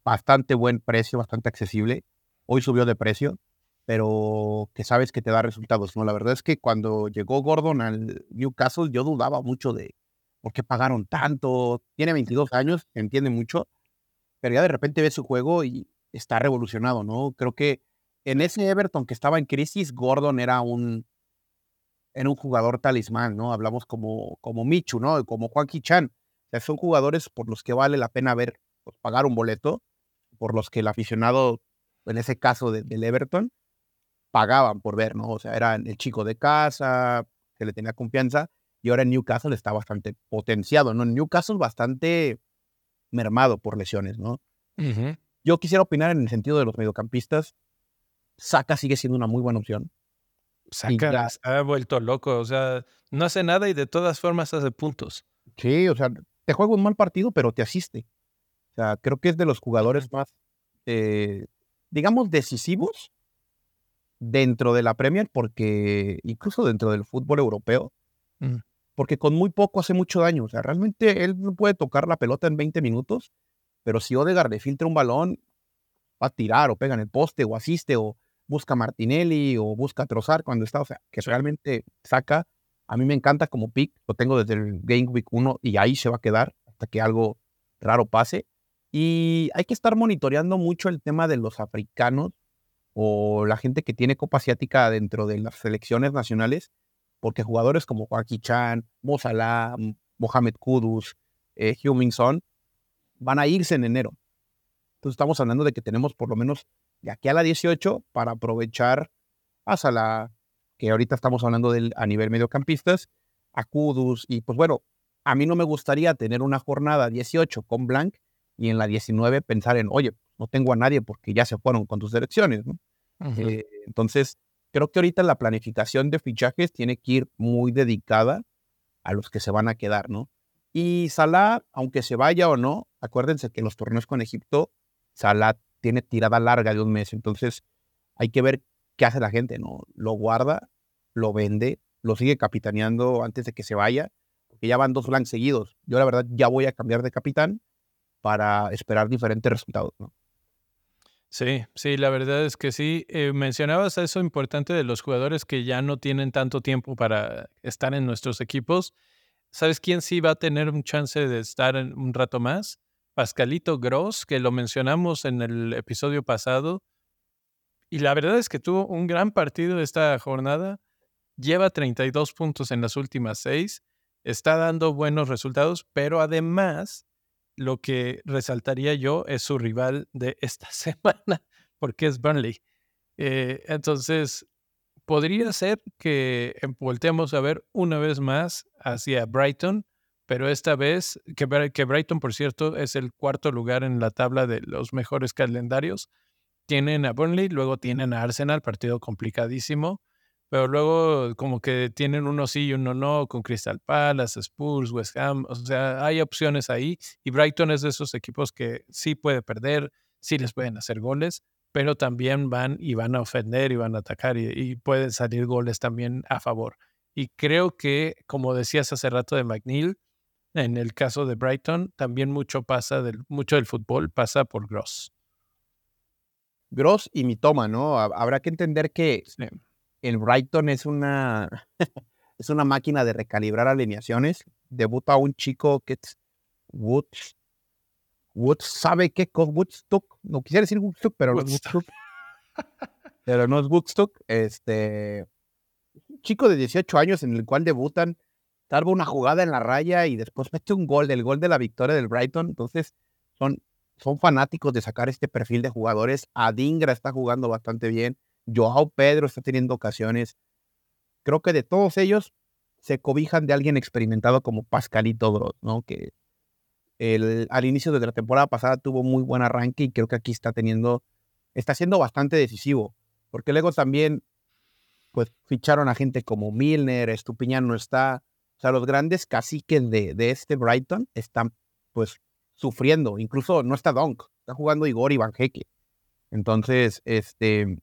bastante buen precio, bastante accesible. Hoy subió de precio pero que sabes que te da resultados, ¿no? La verdad es que cuando llegó Gordon al Newcastle, yo dudaba mucho de por qué pagaron tanto. Tiene 22 años, entiende mucho, pero ya de repente ve su juego y está revolucionado, ¿no? Creo que en ese Everton que estaba en crisis, Gordon era un, era un jugador talismán, ¿no? Hablamos como, como Michu, ¿no? Como Juanqui Chan. O sea, son jugadores por los que vale la pena ver, pues, pagar un boleto, por los que el aficionado, en ese caso del Everton, pagaban por ver, ¿no? O sea, era el chico de casa, que le tenía confianza, y ahora en Newcastle está bastante potenciado, ¿no? En Newcastle bastante mermado por lesiones, ¿no? Yo quisiera opinar en el sentido de los mediocampistas. Saka sigue siendo una muy buena opción. Saka ha vuelto loco, o sea, no hace nada y de todas formas hace puntos. Sí, o sea, te juega un mal partido, pero te asiste. O sea, creo que es de los jugadores más, eh, digamos, decisivos dentro de la Premier, porque incluso dentro del fútbol europeo, mm. porque con muy poco hace mucho daño. O sea, realmente él no puede tocar la pelota en 20 minutos, pero si Odegaard le filtra un balón, va a tirar o pega en el poste o asiste o busca Martinelli o busca Trozar cuando está, o sea, que realmente saca. A mí me encanta como pick, lo tengo desde el Game Week 1 y ahí se va a quedar hasta que algo raro pase. Y hay que estar monitoreando mucho el tema de los africanos o la gente que tiene Copa Asiática dentro de las selecciones nacionales, porque jugadores como Joaquín Chan, Mo Salah, Mohamed Kudus, eh, Son, van a irse en enero. Entonces estamos hablando de que tenemos por lo menos de aquí a la 18 para aprovechar a Salah, que ahorita estamos hablando del, a nivel mediocampistas, a Kudus, y pues bueno, a mí no me gustaría tener una jornada 18 con Blanc y en la 19 pensar en, oye, no tengo a nadie porque ya se fueron con tus elecciones. Eh, entonces, creo que ahorita la planificación de fichajes tiene que ir muy dedicada a los que se van a quedar, ¿no? Y Salah, aunque se vaya o no, acuérdense que los torneos con Egipto, Salah tiene tirada larga de un mes, entonces hay que ver qué hace la gente, ¿no? Lo guarda, lo vende, lo sigue capitaneando antes de que se vaya, porque ya van dos blanks seguidos. Yo la verdad ya voy a cambiar de capitán para esperar diferentes resultados, ¿no? Sí, sí, la verdad es que sí. Eh, mencionabas eso importante de los jugadores que ya no tienen tanto tiempo para estar en nuestros equipos. ¿Sabes quién sí va a tener un chance de estar un rato más? Pascalito Gross, que lo mencionamos en el episodio pasado. Y la verdad es que tuvo un gran partido esta jornada. Lleva 32 puntos en las últimas seis. Está dando buenos resultados, pero además lo que resaltaría yo es su rival de esta semana, porque es Burnley. Eh, entonces, podría ser que volteemos a ver una vez más hacia Brighton, pero esta vez, que, que Brighton, por cierto, es el cuarto lugar en la tabla de los mejores calendarios. Tienen a Burnley, luego tienen a Arsenal, partido complicadísimo, pero luego como que tienen uno sí y uno no, con Crystal Palace, Spurs, West Ham, o sea, hay opciones ahí, y Brighton es de esos equipos que sí puede perder, sí les pueden hacer goles, pero también van y van a ofender y van a atacar y, pueden salir goles también a favor. Y creo que, como decías hace rato de McNeil, en el caso de Brighton, también mucho pasa del, mucho del fútbol pasa por Gross. Gross y Mitoma, ¿no? Habrá que entender que el Brighton es una, es una máquina de recalibrar alineaciones. Debuta un chico que es Woods, Woods sabe qué con Woodstock, no quisiera decir Woodstock, pero no es Woodstock. pero no es Woodstock. Este chico de 18 años en el cual debutan, salva una jugada en la raya y después mete un gol, del gol de la victoria del Brighton. Entonces, son, son fanáticos de sacar este perfil de jugadores. Adingra está jugando bastante bien. Joao Pedro está teniendo ocasiones. Creo que de todos ellos se cobijan de alguien experimentado como Pascalito Gross, ¿no? Que al inicio de la temporada pasada tuvo muy buen arranque y creo que aquí está teniendo, está siendo bastante decisivo, porque luego también, pues ficharon a gente como Milner, Estupiñán no está, o sea, los grandes caciques de, de este Brighton están, pues, sufriendo, incluso no está Donk, está jugando Igor y Van Entonces, este,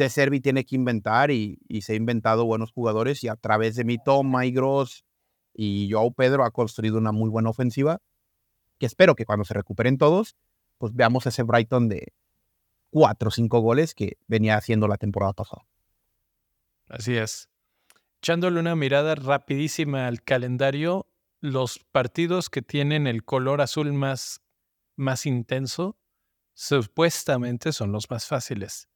De Servi tiene que inventar y, se ha inventado buenos jugadores y a través de mi Toma y Gross y Joao Pedro ha construido una muy buena ofensiva que espero que cuando se recuperen todos, pues veamos ese Brighton de cuatro o cinco goles que venía haciendo la temporada pasada. Así es. Echándole una mirada rapidísima al calendario, los partidos que tienen el color azul más, más intenso supuestamente son los más fáciles.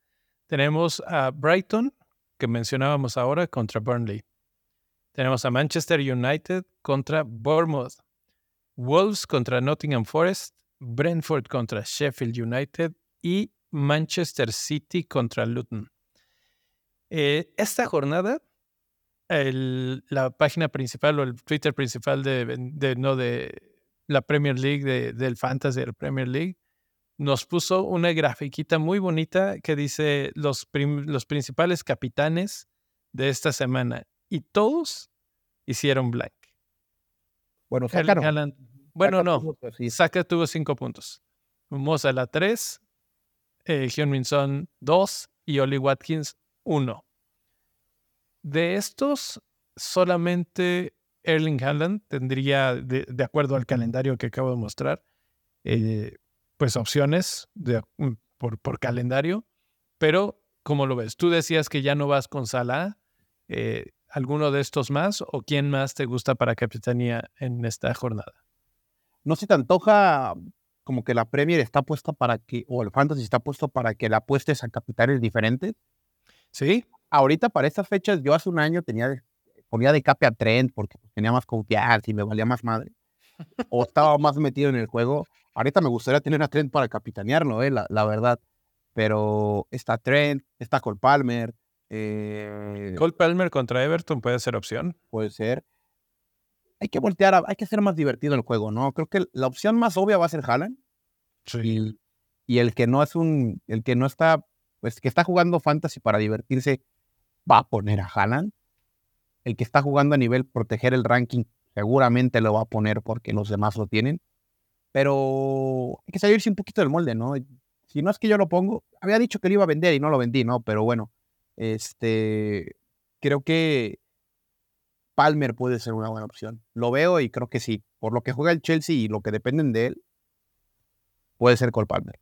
Tenemos a Brighton, que mencionábamos ahora, contra Burnley. Tenemos a Manchester United contra Bournemouth, Wolves contra Nottingham Forest, Brentford contra Sheffield United y Manchester City contra Luton. Eh, esta jornada, la página principal o el Twitter principal de, no, de la Premier League, de, del Fantasy de la Premier League, nos puso una grafiquita muy bonita que dice los, los principales capitanes de esta semana. Y todos hicieron blank. Bueno, bueno, no. Saka tuvo cinco puntos. Moza la tres, eh, Hyun 2 y Oli Watkins 1. De estos, solamente Erling Haaland tendría, de, acuerdo al calendario que acabo de mostrar, eh, pues opciones mm, por, por, calendario, pero ¿cómo lo ves? Tú decías que ya no vas con Salah, eh, ¿alguno de estos más o quién más te gusta para capitanía en esta jornada? No se te antoja como que la Premier está puesta para que, o el Fantasy está puesto para que la apuestes a capitanes diferentes. Sí. Ahorita para estas fechas, yo hace un año tenía, ponía de cape a Trent porque tenía más confianza y me valía más madre. o estaba más metido en el juego. Ahorita me gustaría tener a Trent para capitanearlo, eh, la, la verdad. Pero está Trent, está Cole Palmer. Eh, Cole Palmer contra Everton puede ser opción. Puede ser hay que voltear, hay que hacer más divertido el juego, ¿no? Creo que la opción más obvia va a ser Haaland. Sí. Y, el que no es un, el que no está, pues que está jugando fantasy para divertirse, va a poner a Haaland. El que está jugando a nivel proteger el ranking, seguramente lo va a poner porque los demás lo tienen. Pero hay que salirse un poquito del molde, ¿no? Si no es que yo lo pongo, había dicho que lo iba a vender y no lo vendí, ¿no? Pero bueno, este, creo que Palmer puede ser una buena opción. Lo veo y creo que sí. Por lo que juega el Chelsea y lo que dependen de él, puede ser Cole Palmer.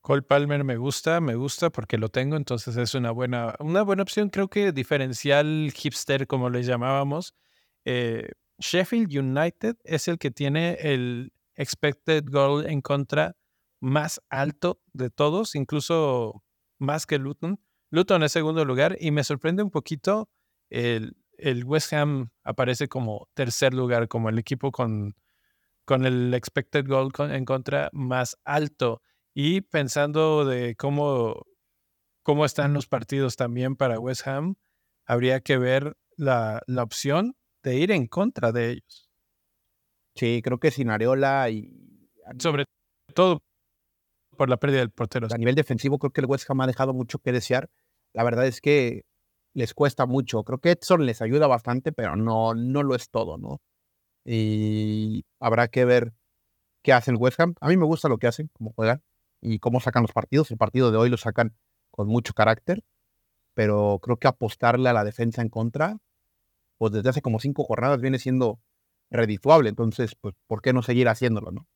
Cole Palmer me gusta, me gusta porque lo tengo, entonces es una buena, una buena opción. Creo que diferencial hipster, como le llamábamos. Eh, Sheffield United es el que tiene el expected goal en contra más alto de todos, incluso más que Luton. Luton es segundo lugar y me sorprende un poquito el, el West Ham aparece como tercer lugar, como el equipo con, con el expected goal en contra más alto. Y pensando de cómo, cómo están los partidos también para West Ham, habría que ver la, la opción de ir en contra de ellos. Sí, creo que sin Areola y... Sobre todo por la pérdida del portero. A nivel defensivo creo que el West Ham ha dejado mucho que desear. La verdad es que les cuesta mucho. Creo que Edson les ayuda bastante, pero no, no lo es todo, ¿no? Y habrá que ver qué hace el West Ham. A mí me gusta lo que hacen, cómo juegan y cómo sacan los partidos. El partido de hoy lo sacan con mucho carácter, pero creo que apostarle a la defensa en contra, pues desde hace como cinco jornadas viene siendo redituable. Entonces, pues, ¿por qué no seguir haciéndolo, no?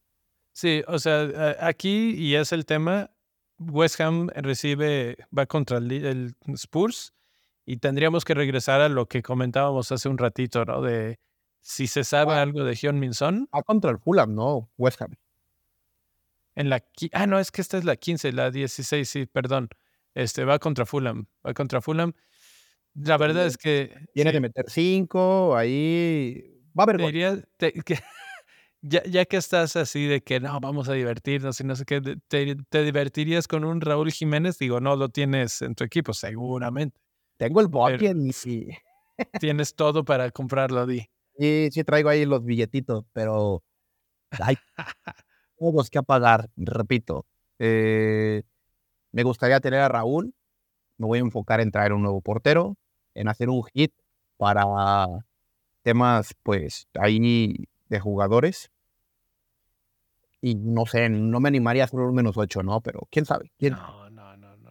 Sí, o sea, aquí, y es el tema, West Ham recibe, va contra el Spurs y tendríamos que regresar a lo que comentábamos hace un ratito, ¿no? De si se sabe algo de Hyun Min Son. Ah, contra el Fulham, no, West Ham. En la, ah, no, es que esta es la 15, la 16, sí, perdón. Este va contra Fulham, va contra Fulham. La verdad es que. Tiene que meter cinco, ahí. Va a haber. Que, ya, ya, que estás así de que no, vamos a divertirnos y no sé qué, te, te, divertirías con un Raúl Jiménez? Digo, no lo tienes en tu equipo, seguramente. Tengo el Bokken y sí. Tienes todo para comprarlo, Di. Sí, sí traigo ahí los billetitos, pero hay todos que apagar, repito. Eh, me gustaría tener a Raúl. Me voy a enfocar en traer un nuevo portero, en hacer un hit para temas, pues, ahí de jugadores. Y no sé, no me animaría a hacer un menos ocho, ¿no? Pero quién sabe. ¿Quién? No,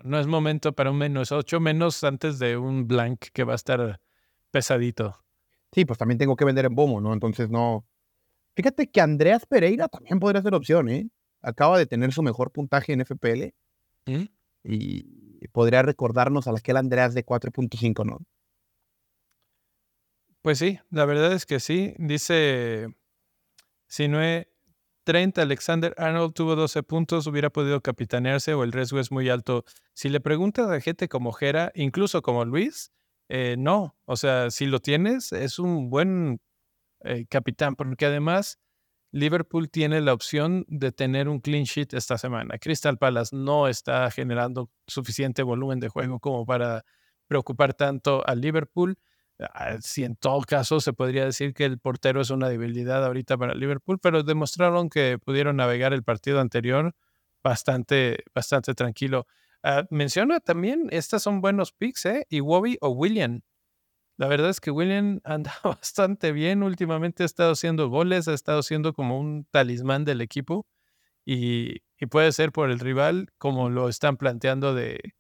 no es momento para un menos ocho, menos antes de un blank que va a estar pesadito. Sí, pues también tengo que vender en Bomo, ¿no? Entonces no. Fíjate que Andreas Pereira también podría ser opción, ¿eh? Acaba de tener su mejor puntaje en FPL. ¿Mm? Y podría recordarnos a aquel Andreas de 4.5, ¿no? Pues sí, la verdad es que sí. Dice Sinue 30, Alexander Arnold tuvo 12 puntos, hubiera podido capitanearse o el riesgo es muy alto. Si le preguntas a gente como Jera, incluso como Luis, eh, no. O sea, si lo tienes, es un buen eh, capitán, porque además Liverpool tiene la opción de tener un clean sheet esta semana. Crystal Palace no está generando suficiente volumen de juego como para preocupar tanto al Liverpool. Si en todo caso se podría decir que el portero es una debilidad ahorita para Liverpool, pero demostraron que pudieron navegar el partido anterior bastante, bastante tranquilo. Ah, menciona también, estas son buenos picks, ¿eh? Y Wobby o William. La verdad es que William anda bastante bien. Últimamente ha estado haciendo goles, ha estado siendo como un talismán del equipo. Y, puede ser por el rival, como lo están planteando de,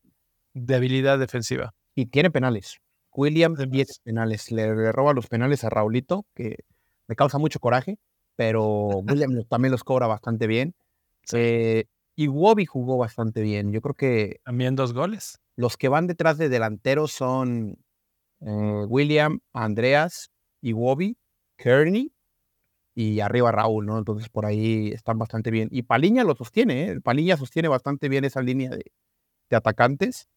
debilidad defensiva. Y tiene penales. William tiene penales. Le, roba los penales a Raulito, que me causa mucho coraje, pero William también los cobra bastante bien. Eh, y Wobby jugó bastante bien. Yo creo que. También dos goles. Los que van detrás de delanteros son eh, William, Andreas y Wobby, Kearney y arriba Raúl, ¿no? Entonces por ahí están bastante bien. Y Paliña lo sostiene, ¿eh? Paliña sostiene bastante bien esa línea de, atacantes.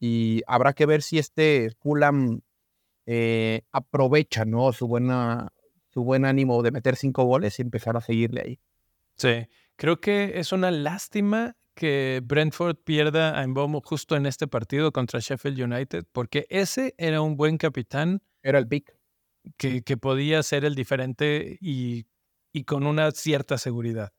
Y habrá que ver si este Fulham eh, aprovecha, ¿no? Su, buena, su buen ánimo de meter cinco goles y empezar a seguirle ahí. Sí, creo que es una lástima que Brentford pierda a Embomo justo en este partido contra Sheffield United, porque ese era un buen capitán. Era el pick. Que, que podía ser el diferente y, y, con una cierta seguridad.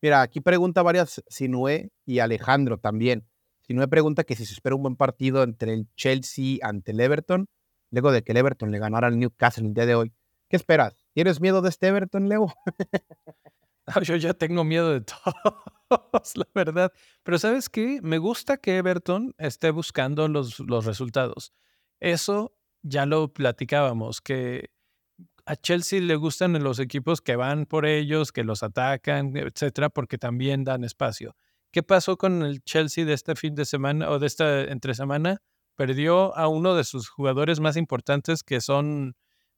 Mira, aquí pregunta varias Sinue y Alejandro también. Sinue pregunta que si se espera un buen partido entre el Chelsea ante el Everton, luego de que el Everton le ganara al Newcastle el día de hoy. ¿Qué esperas? ¿Tienes miedo de este Everton, Leo? yo ya tengo miedo de todo. la verdad. Pero ¿sabes qué? Me gusta que Everton esté buscando los, los resultados. Eso ya lo platicábamos, que a Chelsea le gustan los equipos que van por ellos, que los atacan, etcétera, porque también dan espacio. ¿Qué pasó con el Chelsea de este fin de semana o de esta entre semana? Perdió a uno de sus jugadores más importantes que son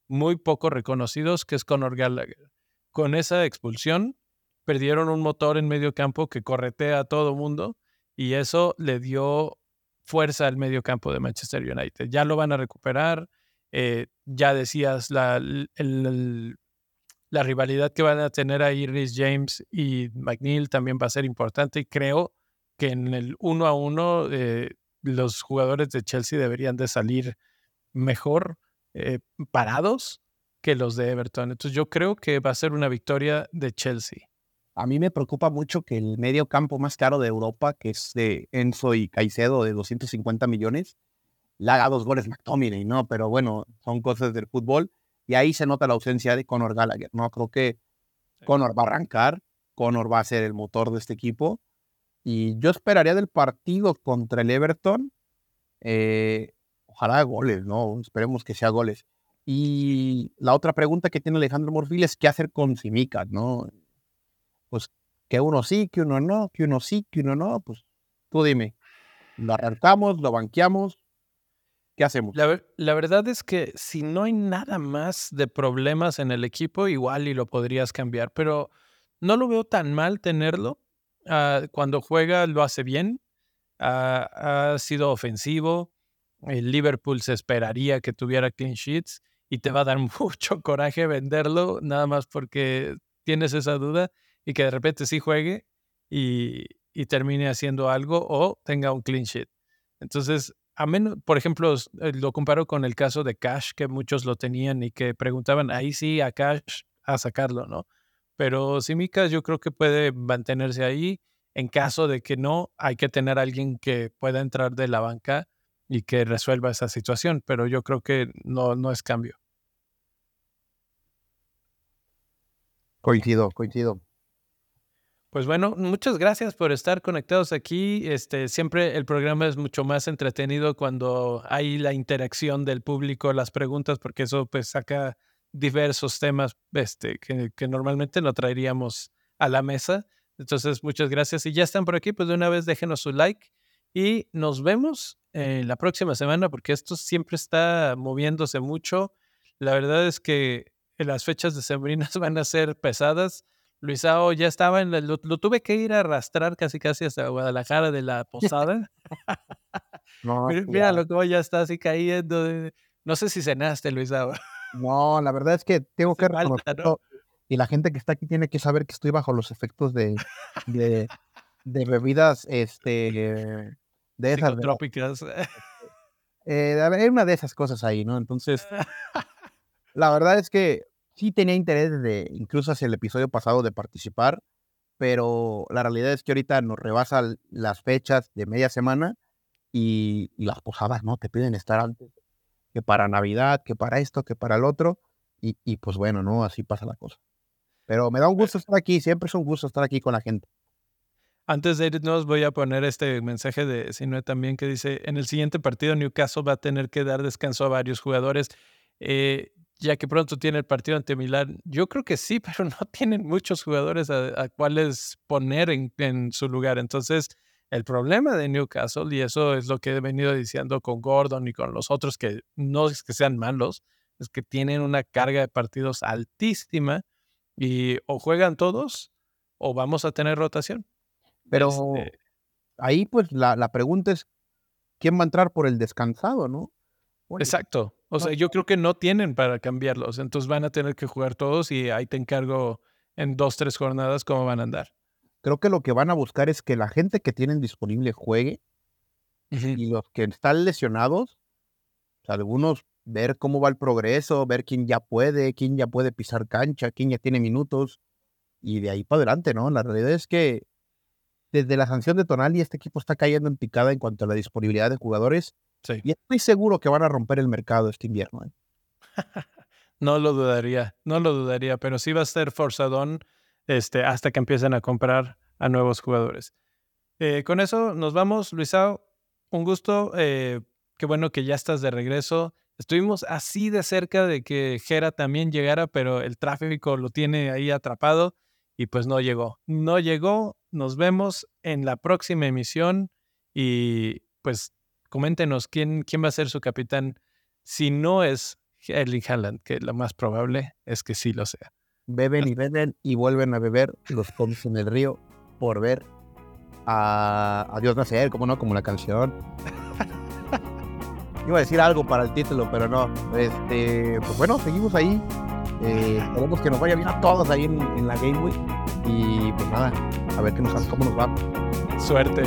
muy poco reconocidos, que es Conor Gallagher. Con esa expulsión, perdieron un motor en medio campo que corretea a todo mundo y eso le dio fuerza al medio campo de Manchester United. Ya lo van a recuperar. Eh, ya decías, la, la rivalidad que van a tener ahí Rhys James y McNeil también va a ser importante y creo que en el uno a uno eh, los jugadores de Chelsea deberían de salir mejor eh, parados que los de Everton. Entonces yo creo que va a ser una victoria de Chelsea. A mí me preocupa mucho que el medio campo más caro de Europa, que es de Enzo y Caicedo de 250 millones, le haga dos goles McTominay, ¿no? Pero bueno, son cosas del fútbol. Y ahí se nota la ausencia de Conor Gallagher, ¿no? Creo que Conor va a arrancar, Conor va a ser el motor de este equipo. Y yo esperaría del partido contra el Everton, eh, ojalá goles, ¿no? Esperemos que sea goles. Y la otra pregunta que tiene Alejandro Morfil es qué hacer con Simicas, ¿no? pues que uno sí, que uno no, que uno sí, que uno no, pues tú dime, lo arrancamos, lo banqueamos, ¿qué hacemos? La, verdad es que si no hay nada más de problemas en el equipo, igual y lo podrías cambiar, pero no lo veo tan mal tenerlo. Ah, cuando juega lo hace bien, ah, ha sido ofensivo, el Liverpool se esperaría que tuviera clean sheets y te va a dar mucho coraje venderlo, nada más porque tienes esa duda y que de repente sí juegue y, termine haciendo algo o tenga un clean sheet. Entonces, a menos, por ejemplo, eh, lo comparo con el caso de Cash, que muchos lo tenían y que preguntaban, ahí sí, a Cash, a sacarlo, ¿no? Pero Simicas yo creo que puede mantenerse ahí. En caso de que no, hay que tener a alguien que pueda entrar de la banca y que resuelva esa situación, pero yo creo que no, no es cambio. Coincido, coincido. Pues bueno, muchas gracias por estar conectados aquí. Este, siempre el programa es mucho más entretenido cuando hay la interacción del público, las preguntas, porque eso pues saca diversos temas este, que, normalmente no traeríamos a la mesa. Entonces, muchas gracias. Y ya están por aquí, pues de una vez déjenos su like y nos vemos la próxima semana, porque esto siempre está moviéndose mucho. La verdad es que las fechas de sembrinas van a ser pesadas Luisao ya estaba en lo, tuve que ir a arrastrar casi casi hasta Guadalajara de la posada. mira, lo que ya está así cayendo. No sé si cenaste, Luisao. No, la verdad es que tengo que y la gente que está aquí tiene que saber que estoy bajo los efectos de, de, bebidas este de esas trópicas. Eh, hay una de esas cosas ahí, ¿no? Entonces, la verdad es que sí tenía interés de, incluso hacia el episodio pasado, de participar, pero la realidad es que ahorita nos rebasan las fechas de media semana y, las posadas, ¿no? Te piden estar antes, que para Navidad, que para esto, que para el otro, y, y pues bueno, ¿no? Así pasa la cosa. Pero me da un gusto estar aquí, siempre es un gusto estar aquí con la gente. Antes de irnos, voy a poner este mensaje de Sinue también que dice: En el siguiente partido, Newcastle va a tener que dar descanso a varios jugadores, eh, ya que pronto tiene el partido ante Milán. Yo creo que sí, pero no tienen muchos jugadores a, cuales poner en, en, su lugar. Entonces, el problema de Newcastle, y eso es lo que he venido diciendo con Gordon y con los otros, que no es que sean malos, es que tienen una carga de partidos altísima y o juegan todos o vamos a tener rotación. Pero este ahí pues la, la, pregunta es, ¿quién va a entrar por el descansado, no? Exacto. O sea, yo creo que no tienen para cambiarlos. Entonces van a tener que jugar todos y ahí te encargo en dos, tres jornadas cómo van a andar. Creo que lo que van a buscar es que la gente que tienen disponible juegue y los que están lesionados, algunos ver cómo va el progreso, ver quién ya puede, quién ya puede pisar cancha, quién ya tiene minutos y de ahí para adelante, ¿no? La realidad es que desde la sanción de Tonali, este equipo está cayendo en picada en cuanto a la disponibilidad de jugadores. Y estoy seguro que van a romper el mercado este invierno. ¿eh? no lo dudaría, no lo dudaría, pero sí va a ser forzadón este, hasta que empiecen a comprar a nuevos jugadores. Eh, con eso nos vamos, Luisao. Un gusto. Eh, qué bueno que ya estás de regreso. Estuvimos así de cerca de que Jera también llegara, pero el tráfico lo tiene ahí atrapado y pues no llegó. No llegó. Nos vemos en la próxima emisión y pues coméntenos quién, quién va a ser su capitán si no es Erling Haaland, que lo más probable es que sí lo sea. Beben y beben y vuelven a beber los comes en el río por ver a, a Dios nacer, como no, como la canción. Iba a decir algo para el título, pero no. Este, pues bueno, seguimos ahí eh, esperemos que nos vaya bien a todos ahí en, en la Game Week. Y pues nada, a ver qué nos, cómo nos va. Suerte.